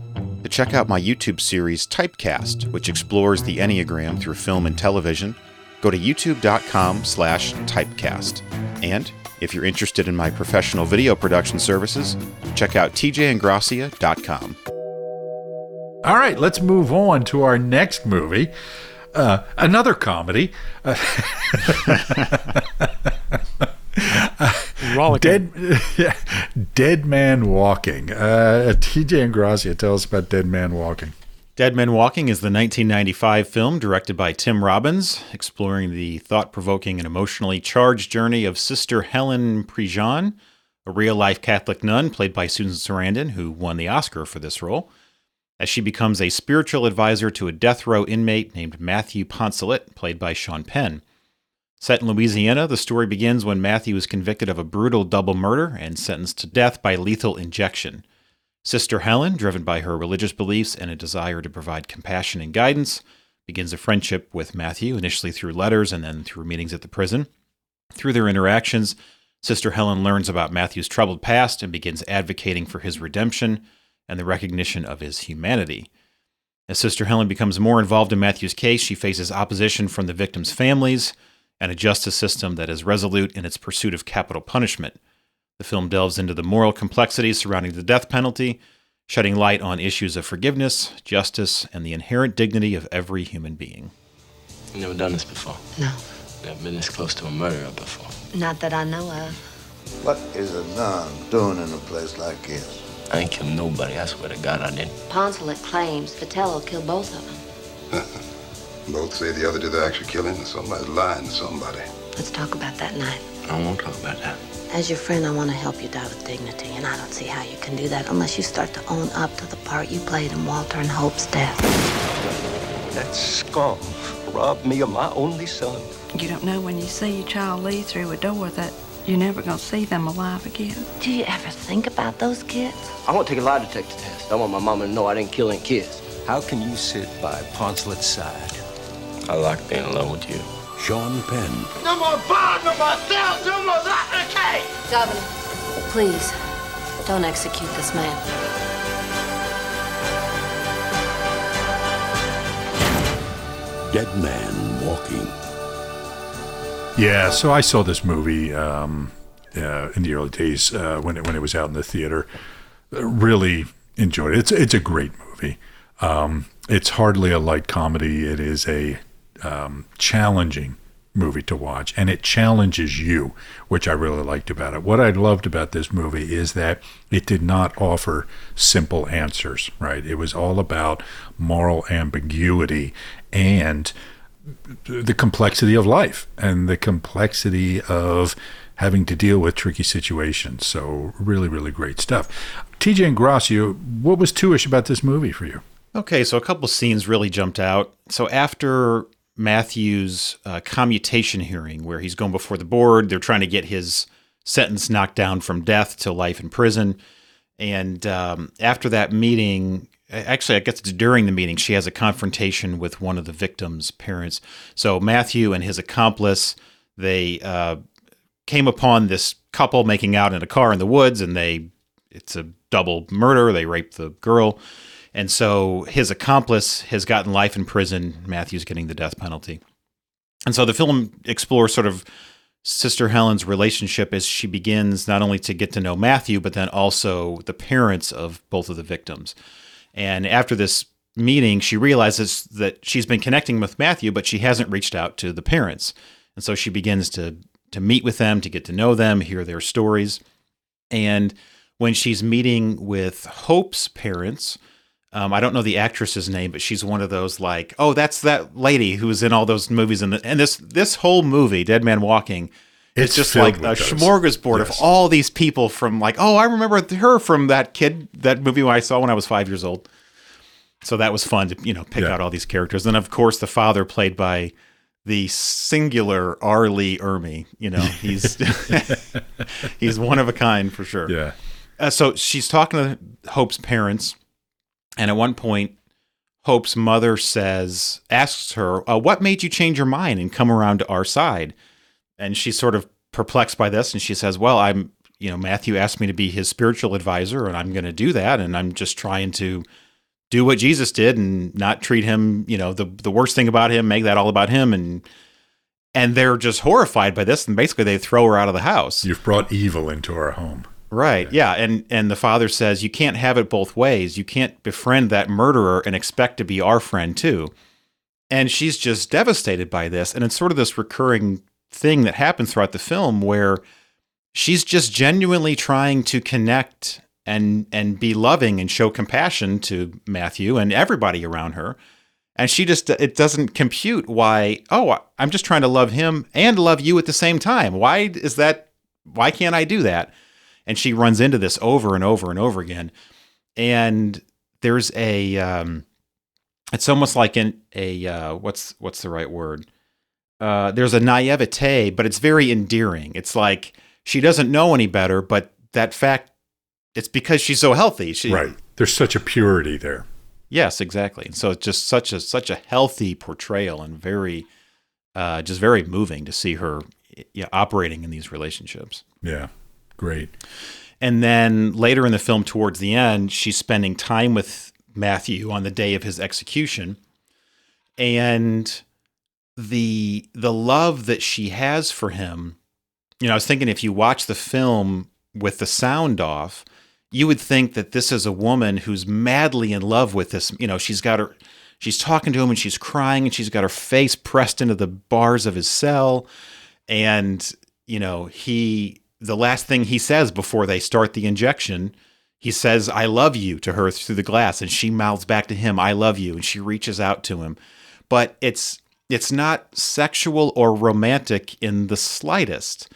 To check out my YouTube series Typecast, which explores the Enneagram through film and television, go to youtube.com slash typecast. And if you're interested in my professional video production services, check out tjingracia.com. All right, let's move on to our next movie. Uh, another comedy. Uh, (laughs) (laughs) Rollicking. Dead, (laughs) yeah, Dead Man Walking. Uh, TJ and Grazia, tell us about Dead Man Walking. Dead Man Walking is the 1995 film directed by Tim Robbins, exploring the thought provoking and emotionally charged journey of Sister Helen Prejean, a real life Catholic nun played by Susan Sarandon, who won the Oscar for this role, as she becomes a spiritual advisor to a death row inmate named Matthew Poncelet, played by Sean Penn. Set in Louisiana, the story begins when Matthew is convicted of a brutal double murder and sentenced to death by lethal injection. Sister Helen, driven by her religious beliefs and a desire to provide compassion and guidance, begins a friendship with Matthew, initially through letters and then through meetings at the prison. Through their interactions, Sister Helen learns about Matthew's troubled past and begins advocating for his redemption and the recognition of his humanity. As Sister Helen becomes more involved in Matthew's case, she faces opposition from the victims' families and a justice system that is resolute in its pursuit of capital punishment. The film delves into the moral complexities surrounding the death penalty, shedding light on issues of forgiveness, justice, and the inherent dignity of every human being. You never done this before. No, Never been this close to a murderer before. not that I know of. What is a nun doing in a place like this? I ain't killed nobody. I swear to God I didn't. Poncelet claims Vitello killed both of them. (laughs) Both say the other did the actual killing, and somebody's lying to somebody. Let's talk about that night. I won't talk about that. As your friend, I want to help you die with dignity, and I don't see how you can do that unless you start to own up to the part you played in Walter and Hope's death. That scum robbed me of my only son. You don't know when you see your child leave through a door that you're never going to see them alive again. Do you ever think about those kids? I want to take a lie detector test. I want my mama to know I didn't kill any kids. How can you sit by Poncelet's side? I like being in love with you. Sean Penn. No more bond, no more sales, no more application. Governor, please, don't execute this man. Dead Man Walking. Yeah, so I saw this movie um, uh, in the early days uh, when it, when it was out in the theater. Uh, really enjoyed it. It's it's a great movie. Um, it's hardly a light comedy. It is a um, challenging movie to watch, and it challenges you, which I really liked about it. What I loved about this movie is that it did not offer simple answers. Right? It was all about moral ambiguity and the complexity of life and the complexity of having to deal with tricky situations. So really, really great stuff. TJ and Gracio, what was two-ish about this movie for you? Okay, so a couple scenes really jumped out. So after Matthew's uh, commutation hearing, where he's going before the board, they're trying to get his sentence knocked down from death to life in prison. And um, after that meeting, actually, I guess it's during the meeting, she has a confrontation with one of the victim's parents. So Matthew and his accomplice, they uh, came upon this couple making out in a car in the woods, and they it's a double murder. They raped the girl. And so his accomplice has gotten life in prison. Matthew's getting the death penalty. And so the film explores sort of Sister Helen's relationship as she begins not only to get to know Matthew, but then also the parents of both of the victims. And after this meeting, she realizes that she's been connecting with Matthew, but she hasn't reached out to the parents. And so she begins to to meet with them, to get to know them, hear their stories. And when she's meeting with Hope's parents, um, I don't know the actress's name, but she's one of those like, oh, that's that lady who was in all those movies. And, and this this whole movie, Dead Man Walking, It's it's just like a those. smorgasbord Yes. of all these people from like, oh, I remember her from that kid, that movie I saw when I was five years old. So that was fun to you know pick Yeah. out all these characters. And of course, the father played by the singular R. Lee Ermey. You know, he's (laughs) (laughs) he's one of a kind for sure. Yeah. Uh, so she's talking to Hope's parents, and at one point, Hope's mother says, asks her, uh, "What made you change your mind and come around to our side?" And she's sort of perplexed by this, and she says, "Well, I'm, you know, Matthew asked me to be his spiritual advisor, and I'm going to do that, and I'm just trying to." Do what Jesus did and not treat him, you know, the the worst thing about him, make that all about him, and and they're just horrified by this, and basically they throw her out of the house. You've brought evil into our home. Right. Yeah. And and the father says you can't have it both ways. You can't befriend that murderer and expect to be our friend too. And she's just devastated by this. And it's sort of this recurring thing that happens throughout the film where she's just genuinely trying to connect and and be loving and show compassion to Matthew and everybody around her. And she just it doesn't compute why, oh, I'm just trying to love him and love you at the same time. Why is that why can't I do that? And she runs into this over and over and over again and there's a um it's almost like an a uh what's what's the right word uh there's a naivete but it's very endearing it's like she doesn't know any better but that fact it's because she's so healthy she, Right. There's such a purity there. Yes, exactly. And so it's just such a such a healthy portrayal and very uh just very moving to see her yeah, operating in these relationships. Yeah, great. And then later in the film, towards the end, she's spending time with Matthew on the day of his execution, and the the love that she has for him. You know, I was thinking if you watch the film with the sound off, you would think that this is a woman who's madly in love with this. You know, she's got her, she's talking to him and she's crying and she's got her face pressed into the bars of his cell. And, you know, he, the last thing he says before they start the injection, he says, I love you to her through the glass. And she mouths back to him, I love you. And she reaches out to him. But it's, it's not sexual or romantic in the slightest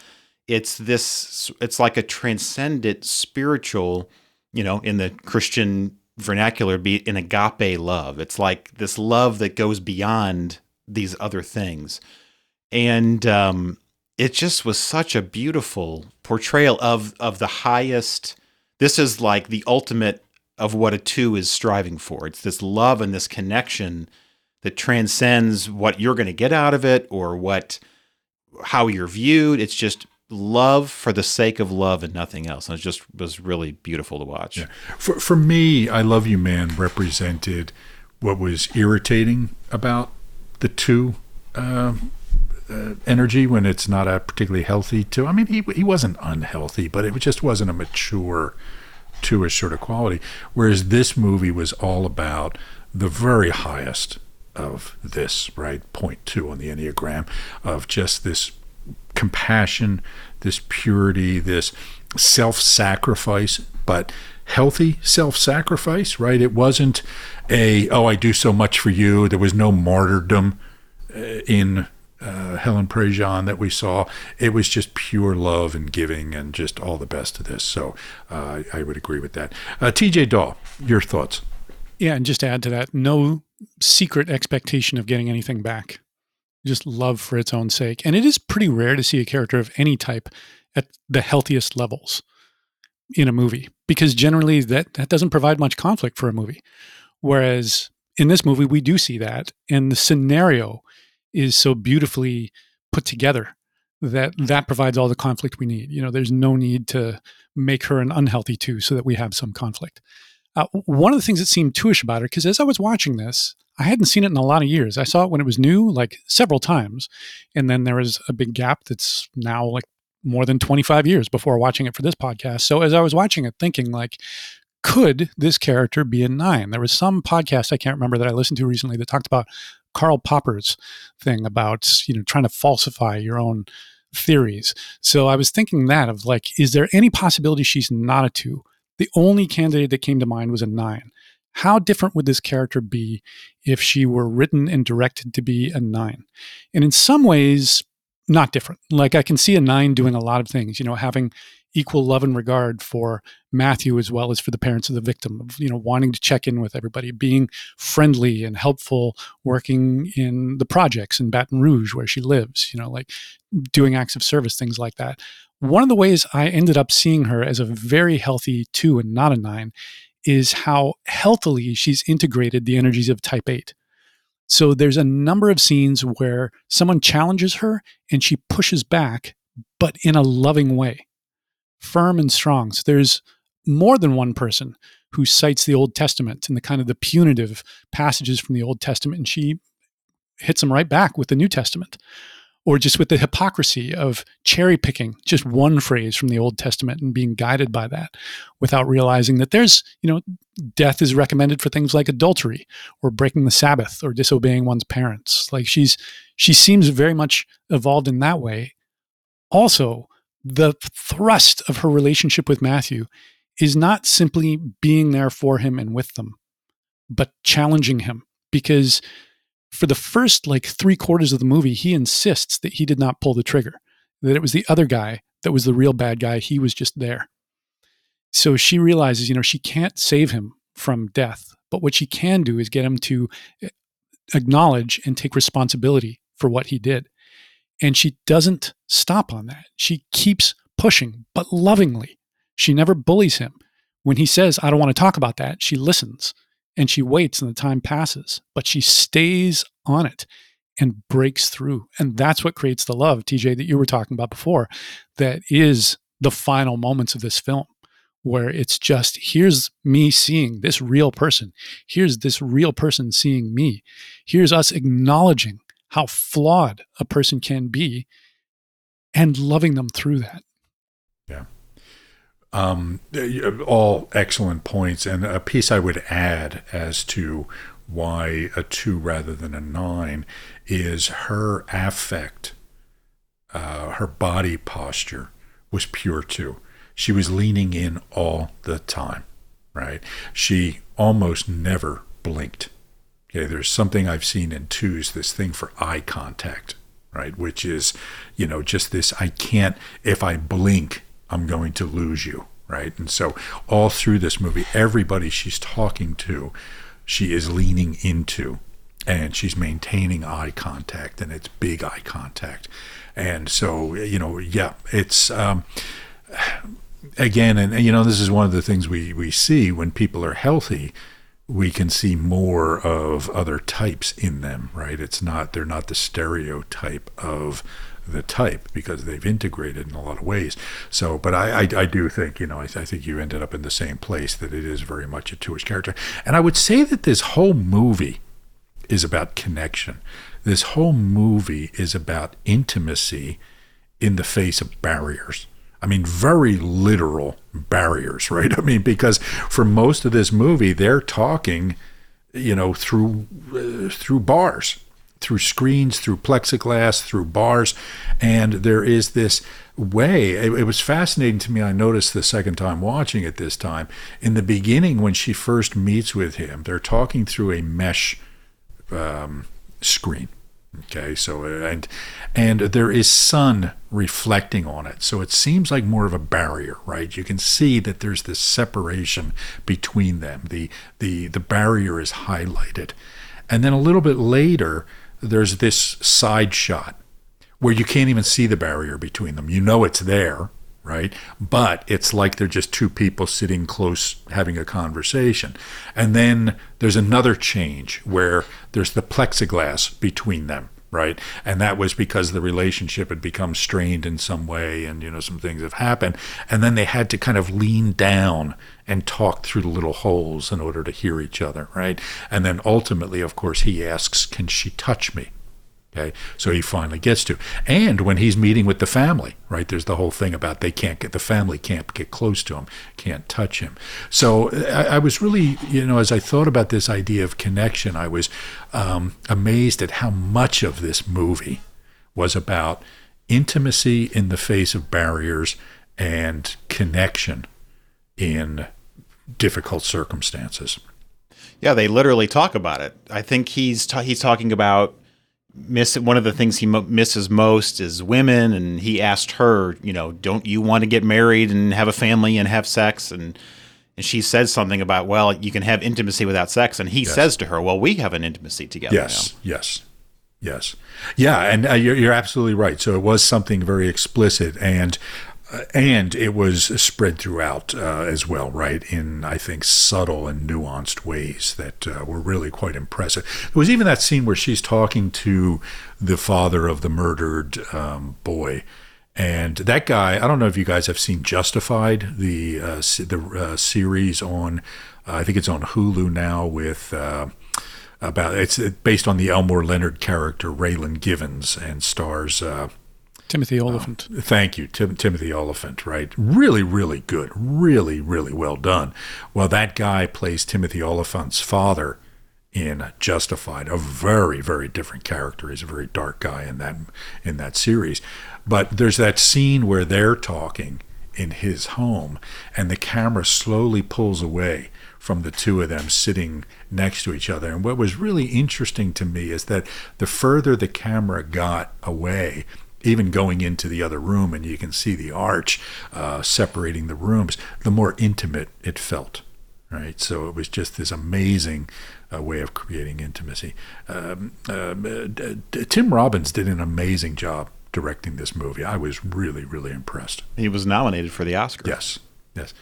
it's this it's like a transcendent spiritual you know in the christian vernacular be an agape love it's like this love that goes beyond these other things and um it just was such a beautiful portrayal of of the highest this is like the ultimate of what a two is striving for it's this love and this connection that transcends what you're going to get out of it or what how you're viewed it's just love for the sake of love and nothing else. And it just was really beautiful to watch. Yeah. For for me, I Love You Man represented what was irritating about the two uh, uh, energy when it's not a particularly healthy two. I mean, he he wasn't unhealthy, but it just wasn't a mature two-ish sort of quality. Whereas this movie was all about the very highest of this, right? Point two on the Enneagram of just this compassion, this purity, this self sacrifice, but healthy self sacrifice, right? It wasn't a, oh, I do so much for you. There was no martyrdom uh, in uh, Helen Prejean that we saw. It was just pure love and giving and just all the best of this. So uh, I would agree with that. Uh, TJ Dawe, your thoughts? Yeah, and just to add to that, no secret expectation of getting anything back just love for its own sake. And it is pretty rare to see a character of any type at the healthiest levels in a movie because generally that that doesn't provide much conflict for a movie. Whereas in this movie we do see that and the scenario is so beautifully put together that that provides all the conflict we need. You know, there's no need to make her an unhealthy two so that we have some conflict. Uh, one of the things that seemed two-ish about her, because as I was watching this, I hadn't seen it in a lot of years. I saw it when it was new, like several times. And then there was a big gap that's now like more than 25 years before watching it for this podcast. So as I was watching it, thinking like, could this character be a nine? There was some podcast I can't remember that I listened to recently that talked about Karl Popper's thing about, you know, trying to falsify your own theories. So I was thinking that of like, is there any possibility she's not a two? The only candidate that came to mind was a nine. How different would this character be if she were written and directed to be a nine? And in some ways, not different. Like I can see a nine doing a lot of things, you know, having equal love and regard for Matthew as well as for the parents of the victim, of, you know, wanting to check in with everybody, being friendly and helpful, working in the projects in Baton Rouge where she lives, you know, like doing acts of service, things like that. One of the ways I ended up seeing her as a very healthy two and not a nine is how healthily she's integrated the energies of type 8. So there's a number of scenes where someone challenges her and she pushes back, but in a loving way, firm and strong. So there's more than one person who cites the Old Testament and the kind of the punitive passages from the Old Testament, and she hits them right back with the New Testament or just with the hypocrisy of cherry picking just one phrase from the Old Testament and being guided by that without realizing that there's, you know, death is recommended for things like adultery or breaking the Sabbath or disobeying one's parents. Like she's, she seems very much evolved in that way. Also, the thrust of her relationship with Matthew is not simply being there for him and with them, but challenging him because for the first like three quarters of the movie, he insists that he did not pull the trigger, that it was the other guy that was the real bad guy. He was just there. So she realizes, you know, she can't save him from death, but what she can do is get him to eh, acknowledge and take responsibility for what he did. And she doesn't stop on that. She keeps pushing, but lovingly. She never bullies him. When he says, I don't want to talk about that, she listens and she waits and the time passes, but she stays on it. and breaks through. And that's what creates the love, TJ, that you were talking about before, that is the final moments of this film, where it's just here's me seeing this real person. Here's this real person seeing me. Here's us acknowledging how flawed a person can be and loving them through that. Yeah. Um, all excellent points. And a piece I would add as to why a two rather than a nine is her affect, uh, her body posture was pure too. She was leaning in all the time, right? She almost never blinked. Okay, there's something I've seen in twos, this thing for eye contact, right? Which is, you know, just this I can't, if I blink, I'm going to lose you, right? And so all through this movie, everybody she's talking to, she is leaning into and she's maintaining eye contact and it's big eye contact. And so, you know, yeah, it's, um, again, and, and you know, this is one of the things we, we see when people are healthy we can see more of other types in them, right? It's not they're not the stereotype of the type because they've integrated in a lot of ways. So, but I, I, I do think, you know, I, I, think you ended up in the same place that it is very much a two-ish character. And I would say that this whole movie is about connection. This whole movie is about intimacy in the face of barriers. I mean, very literal barriers, right? (laughs) I mean, because for most of this movie, they're talking, you know, through uh, through bars, through screens, through plexiglass, through bars, and there is this way. It, it, was fascinating to me. I noticed the second time watching it this time. In the beginning, when she first meets with him, they're talking through a mesh um, screen Okay, so uh, and and there is sun reflecting on it, so it seems like more of a barrier, right? You can see that there's this separation between them. The the the barrier is highlighted, and then a little bit later, there's this side shot where you can't even see the barrier between them. You know it's there, right? But it's like they're just two people sitting close having a conversation. And then there's another change where there's the plexiglass between them right and that was because the relationship had become strained in some way and you know some things have happened and then they had to kind of lean down and talk through the little holes in order to hear each other right and then ultimately of course he asks can she touch me Okay, so he finally gets to. And when he's meeting with the family, right, there's the whole thing about they can't get, the family can't get close to him, can't touch him. So I, I was really, you know, as I thought about this idea of connection, I was um, amazed at how much of this movie was about intimacy in the face of barriers and connection in difficult circumstances. Yeah, they literally talk about it. I think he's ta- he's talking about miss one of the things he mo- misses most is women and he asked her you know don't you want to get married and have a family and have sex and and she says something about well you can have intimacy without sex and he yes. says to her well we have an intimacy together yes now. yes yes yeah and uh, you're, you're absolutely right so it was something very explicit and and it was spread throughout uh, as well, right? In I think subtle and nuanced ways that uh, were really quite impressive. There was even that scene where she's talking to the father of the murdered um, boy, and that guy. I don't know if you guys have seen Justified, the uh, the uh, series on. I think it's on Hulu now with about it's based on the Elmore Leonard character Raylan Givens and stars uh, Timothy Olyphant. Uh, thank you, Tim, Timothy Olyphant, Right, really, really good, really, really well done. Well, that guy plays Timothy Olyphant's father in Justified, a very, very different character. He's a very dark guy in that in that series. But there's that scene where they're talking in his home, and the camera slowly pulls away from the two of them sitting next to each other. And what was really interesting to me is that the further the camera got away, even going into the other room and you can see the arch uh, separating the rooms, the more intimate it felt. Right, so it was just this amazing uh, way of creating intimacy. Um, uh, Tim Robbins did an amazing job directing this movie. I was really, really impressed. He was nominated for the Oscar. Yes, yes.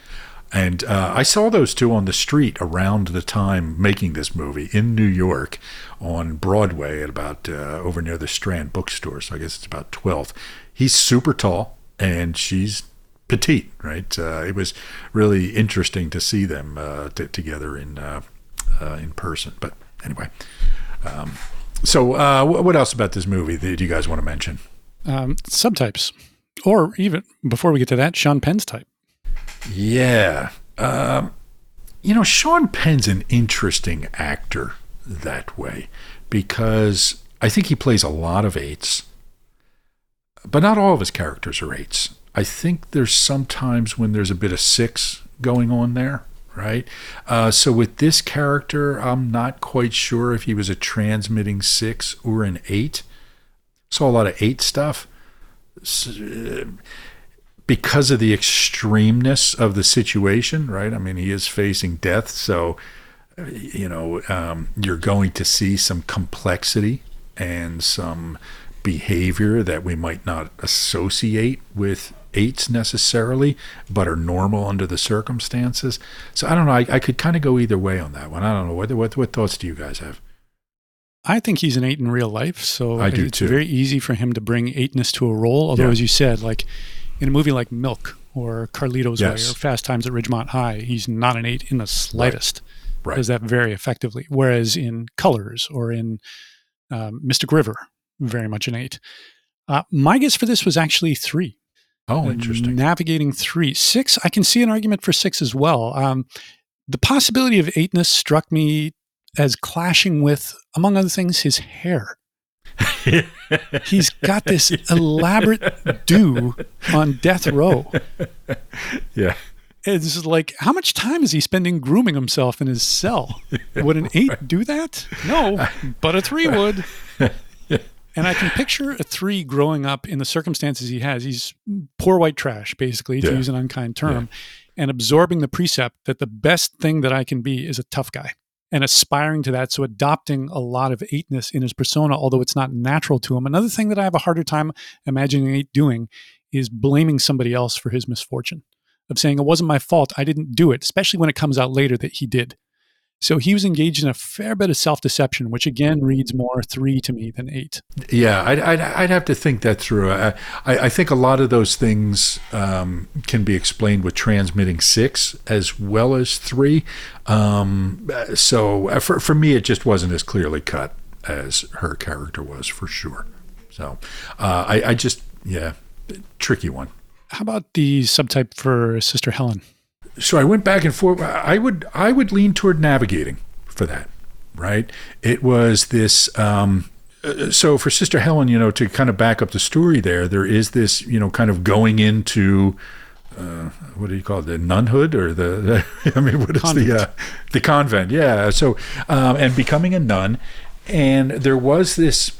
And uh, I saw those two on the street around the time making this movie in New York on Broadway at about uh, over near the Strand bookstore. So I guess it's about 12th. He's super tall and she's petite, right? Uh, it was really interesting to see them uh, t- together in uh, uh, in person. But anyway, um, so what else about this movie do you guys want to mention? Um, subtypes, or even before we get to that, Sean Penn's type. Yeah. Um, you know, Sean Penn's an interesting actor that way because I think he plays a lot of eights, but not all of his characters are eights. I think there's sometimes when there's a bit of six going on there, right? Uh, so with this character, I'm not quite sure if he was a transmitting six or an eight. Saw a lot of eight stuff. S- uh, because of the extremeness of the situation, right? I mean, he is facing death, so you know um, you're going to see some complexity and some behavior that we might not associate with eights necessarily, but are normal under the circumstances. So I don't know. I, I could kind of go either way on that one. I don't know. What what what thoughts do you guys have? I think he's an eight in real life, so I do it's too. very easy for him to bring eightness to a role. Although, Yeah. as you said, like in a movie like Milk or Carlito's Yes. Way or Fast Times at Ridgemont High, he's not an eight in the slightest. Right. Does that very effectively. Whereas in Colors or in um, Mystic River, very much an eight. Uh, my guess for this was actually three. Oh, Uh, interesting. Navigating three. Six, I can see an argument for six as well. Um, the possibility of eightness struck me as clashing with, among other things, his hair. (laughs) He's got this elaborate do on death row. yeah. It's like, how much time is he spending grooming himself in his cell? Would an eight do that? No, but a three would. And I can picture a three growing up in the circumstances he has. He's poor white trash, basically, to Yeah. use an unkind term, and absorbing the precept that the best thing that I can be is a tough guy and aspiring to that. So adopting a lot of eightness in his persona, although it's not natural to him. Another thing that I have a harder time imagining eight doing is blaming somebody else for his misfortune, of saying, it wasn't my fault. I didn't do it, especially when it comes out later that he did. So he was engaged in a fair bit of self deception, which again reads more three to me than eight. Yeah, I'd, I'd, I'd have to think that through. I, I, I think a lot of those things um, can be explained with transmitting six as well as three. Um, so uh, for, for me, it just wasn't as clearly cut as her character was for sure. So uh, I, I just, yeah, tricky one. How about the subtype for Sister Helen? So I went back and forth. I would I would lean toward navigating for that, right? It was this. Um, uh, so for Sister Helen, you know, to kind of back up the story, there there is this, you know, kind of going into. Uh, what do you call it? The nunhood or the? (laughs) I mean, what is Convent. the uh, the convent? Yeah. So um, and becoming a nun, and there was this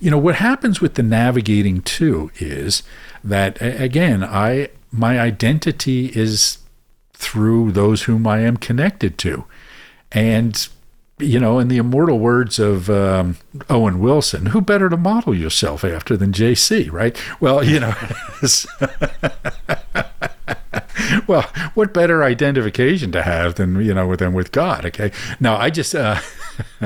you know what happens with the navigating too is that again i my identity is through those whom i am connected to. And you know in the immortal words of um, owen wilson who better to model yourself after than jc right? Well you know (laughs) well what better identification to have than you know than with god okay? Now i just uh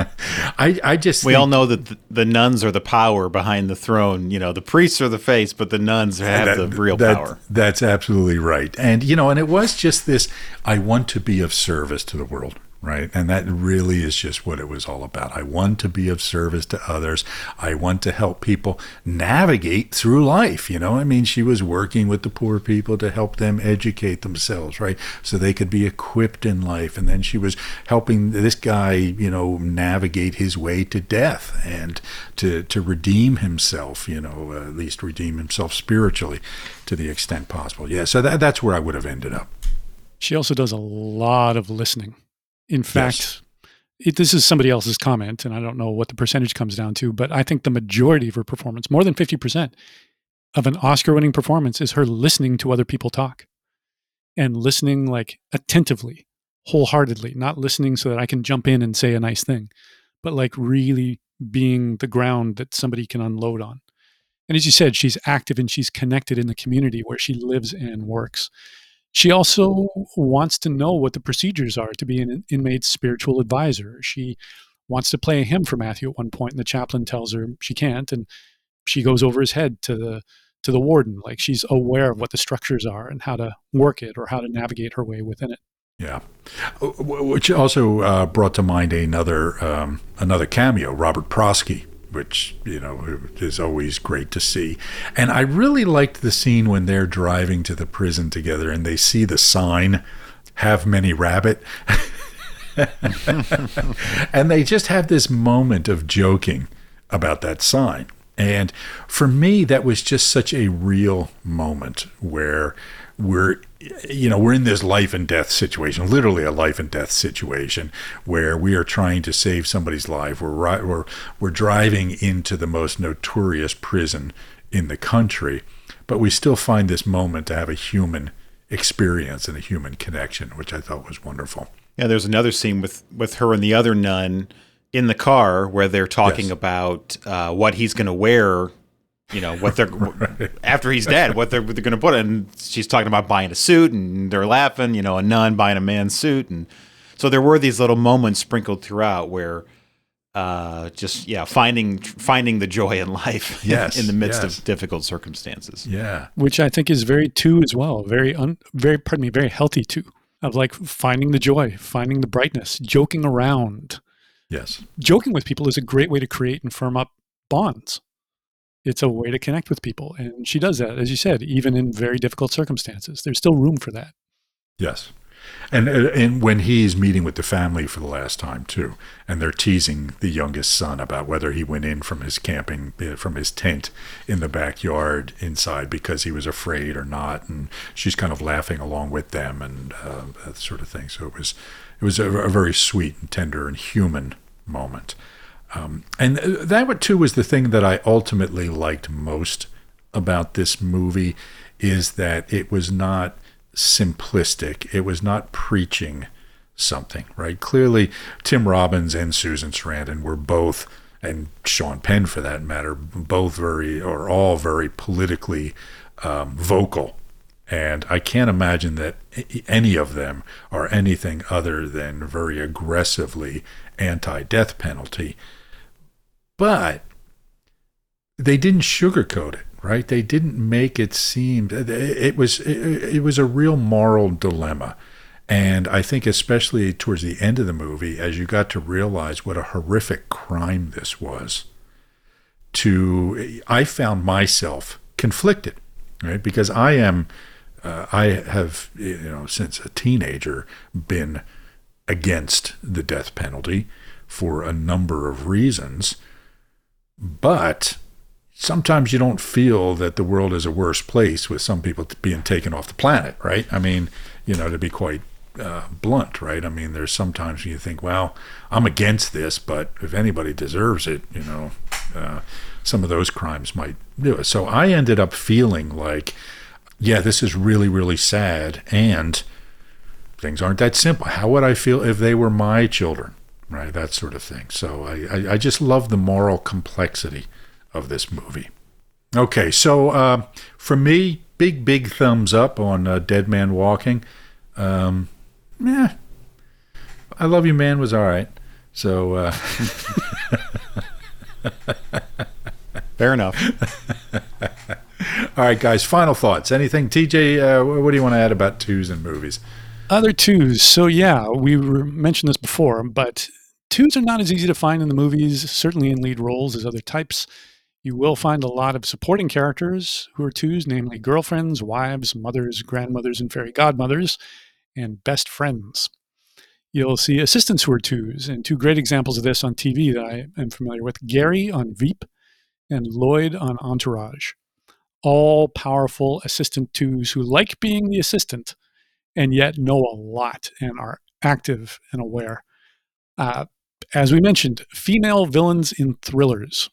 (laughs) I, I just We think- all know that the, the nuns are the power behind the throne. You know, the priests are the face, but the nuns have That- the real that- power. That's absolutely right. And you know, and it was just this I want to be of service to the world, right? And that really is just what it was all about. I want to be of service to others. I want to help people navigate through life, you know? I mean, she was working with the poor people to help them educate themselves, right? So they could be equipped in life. And then she was helping this guy, you know, navigate his way to death and to to redeem himself, you know, uh, at least redeem himself spiritually to the extent possible. Yeah, so that, that's where I would have ended up. She also does a lot of listening. In fact, it, this is somebody else's comment, and I don't know what the percentage comes down to, but I think the majority of her performance, more than 50% of an Oscar winning performance, is her listening to other people talk and listening like attentively, wholeheartedly, not listening so that I can jump in and say a nice thing, but like really being the ground that somebody can unload on. And as you said, she's active and she's connected in the community where she lives and works. She also wants to know what the procedures are to be an inmate's spiritual advisor. She wants to play a hymn for Matthew at one point, and the chaplain tells her she can't, and she goes over his head to the to the warden, like she's aware of what the structures are and how to work it or how to navigate her way within it. Yeah, which also uh, brought to mind another um, another cameo, Robert Prosky, which you know is always great to see. And I really liked the scene when they're driving to the prison together and they see the sign, "Have many rabbit." (laughs) and they just have this moment of joking about that sign. And for me, that was just such a real moment where we're you know we're in this life and death situation literally a life and death situation where we are trying to save somebody's life we're right. we're we're driving into the most notorious prison in the country but we still find this moment to have a human experience and a human connection which i thought was wonderful yeah there's another scene with with her and the other nun in the car where they're talking yes. about uh, what he's going to wear you know what they're (laughs) right. after he's dead what they're, they're going to put and she's talking about buying a suit and they're laughing you know a nun buying a man's suit. And so there were these little moments sprinkled throughout where uh, just yeah finding finding the joy in life (laughs) yes, in the midst yes. of difficult circumstances. Yeah. Which i think is very too as well very un, very pardon me very healthy too of like finding the joy finding the brightness joking around. Yes. Joking with people is a great way to create and firm up bonds it's a way to connect with people. And she does that, as you said, even in very difficult circumstances. There's still room for that. Yes. And, uh, and when he's meeting with the family for the last time too, and they're teasing the youngest son about whether he went in from his camping uh, from his tent in the backyard inside because he was afraid or not, and she's kind of laughing along with them and uh, that sort of thing. So it was it was a, a very sweet and tender and human moment. Um, and that too was the thing that I ultimately liked most about this movie is that it was not simplistic. It was not preaching something, right? Clearly, Tim Robbins and Susan Sarandon were both, and Sean Penn for that matter, both very, or all very politically um, vocal. And I can't imagine that any of them are anything other than very aggressively anti death penalty but they didn't sugarcoat it right? They didn't make it seem it was it, it, was a real moral dilemma. And i think especially towards the end of the movie as you got to realize what a horrific crime this was to i found myself conflicted right? Because i am uh, i have you know since a teenager been against the death penalty for a number of reasons but sometimes you don't feel that the world is a worse place with some people being taken off the planet, right? I mean, you know, to be quite uh, blunt, right? I mean, there's sometimes you think, well, I'm against this, but if anybody deserves it, you know, uh, some of those crimes might do it. So I ended up feeling like, yeah, this is really, really sad, and things aren't that simple. How would I feel if they were my children? Right? That sort of thing. So I, I, I just love the moral complexity of this movie. Okay, so uh, for me, big, big thumbs up on uh, Dead Man Walking. Um, yeah, I Love You Man was all right. So. Uh, (laughs) Fair enough. all right, guys, final thoughts. Anything, TJ, uh, what do you want to add about twos and movies? Other twos. So, yeah, we mentioned this before, but Twos are not as easy to find in the movies, certainly in lead roles as other types. You will find a lot of supporting characters who are twos, namely girlfriends, wives, mothers, grandmothers, and fairy godmothers, and best friends. You'll see assistants who are twos, and two great examples of this on TV that I am familiar with Gary on Veep and Lloyd on Entourage. All powerful assistant twos who like being the assistant and yet know a lot and are active and aware. Uh, as we mentioned, female villains in thrillers.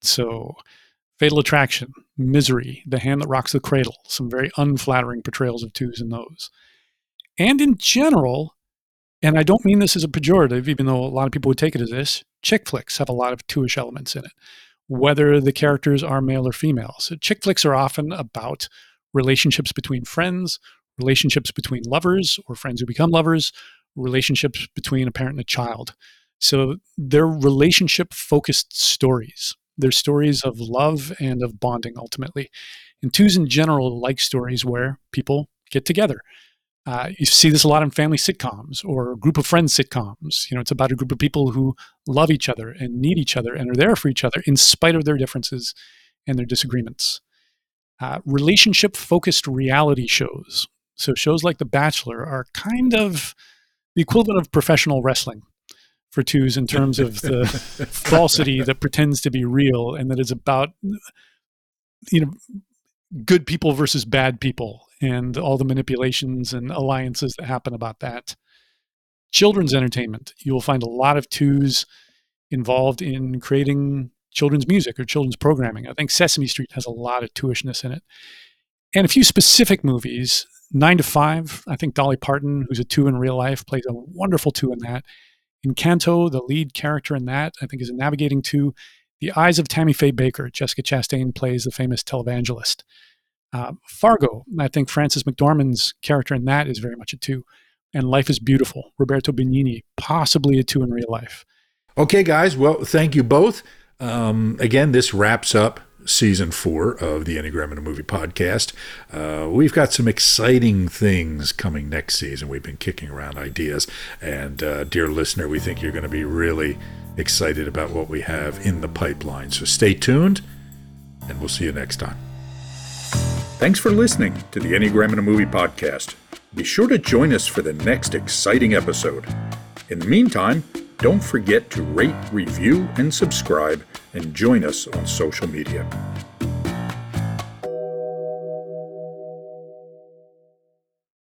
So, Fatal Attraction, Misery, The Hand That Rocks the Cradle, some very unflattering portrayals of twos in those. And in general, and I don't mean this as a pejorative, even though a lot of people would take it as this, chick flicks have a lot of two-ish elements in it, whether the characters are male or female. So chick flicks are often about relationships between friends, relationships between lovers or friends who become lovers, relationships between a parent and a child. So they're relationship focused stories. They're stories of love and of bonding ultimately. And twos in general like stories where people get together. Uh, you see this a lot in family sitcoms or group of friends sitcoms. You know, it's about a group of people who love each other and need each other and are there for each other in spite of their differences and their disagreements. Uh, relationship focused reality shows. So, shows like The Bachelor are kind of the equivalent of professional wrestling for twos in terms of the (laughs) falsity that pretends to be real and that is about, you know, good people versus bad people and all the manipulations and alliances that happen about that. Children's entertainment. You will find a lot of twos involved in creating children's music or children's programming. I think Sesame Street has a lot of twoishness in it. And a few specific movies. Nine to Five, I think Dolly Parton, who's a two in real life, plays a wonderful two in that. Encanto, the lead character in that, I think is navigating two. The Eyes of Tammy Faye Bakker. Jessica Chastain plays the famous televangelist. Uh, Fargo, I think Frances McDormand's character in that is very much a two. And Life is Beautiful, Roberto Benigni, possibly a two in real life. Okay, guys. Well, thank you both. Um, again, this wraps up season four of the Enneagram in a Movie podcast. Uh, we've got some exciting things coming next season. We've been kicking around ideas. And, uh, dear listener, we think you're going to be really excited about what we have in the pipeline. So stay tuned, and we'll see you next time. Thanks for listening to the Enneagram in a Movie podcast. Be sure to join us for the next exciting episode. In the meantime, don't forget to rate, review, and subscribe, and join us on social media.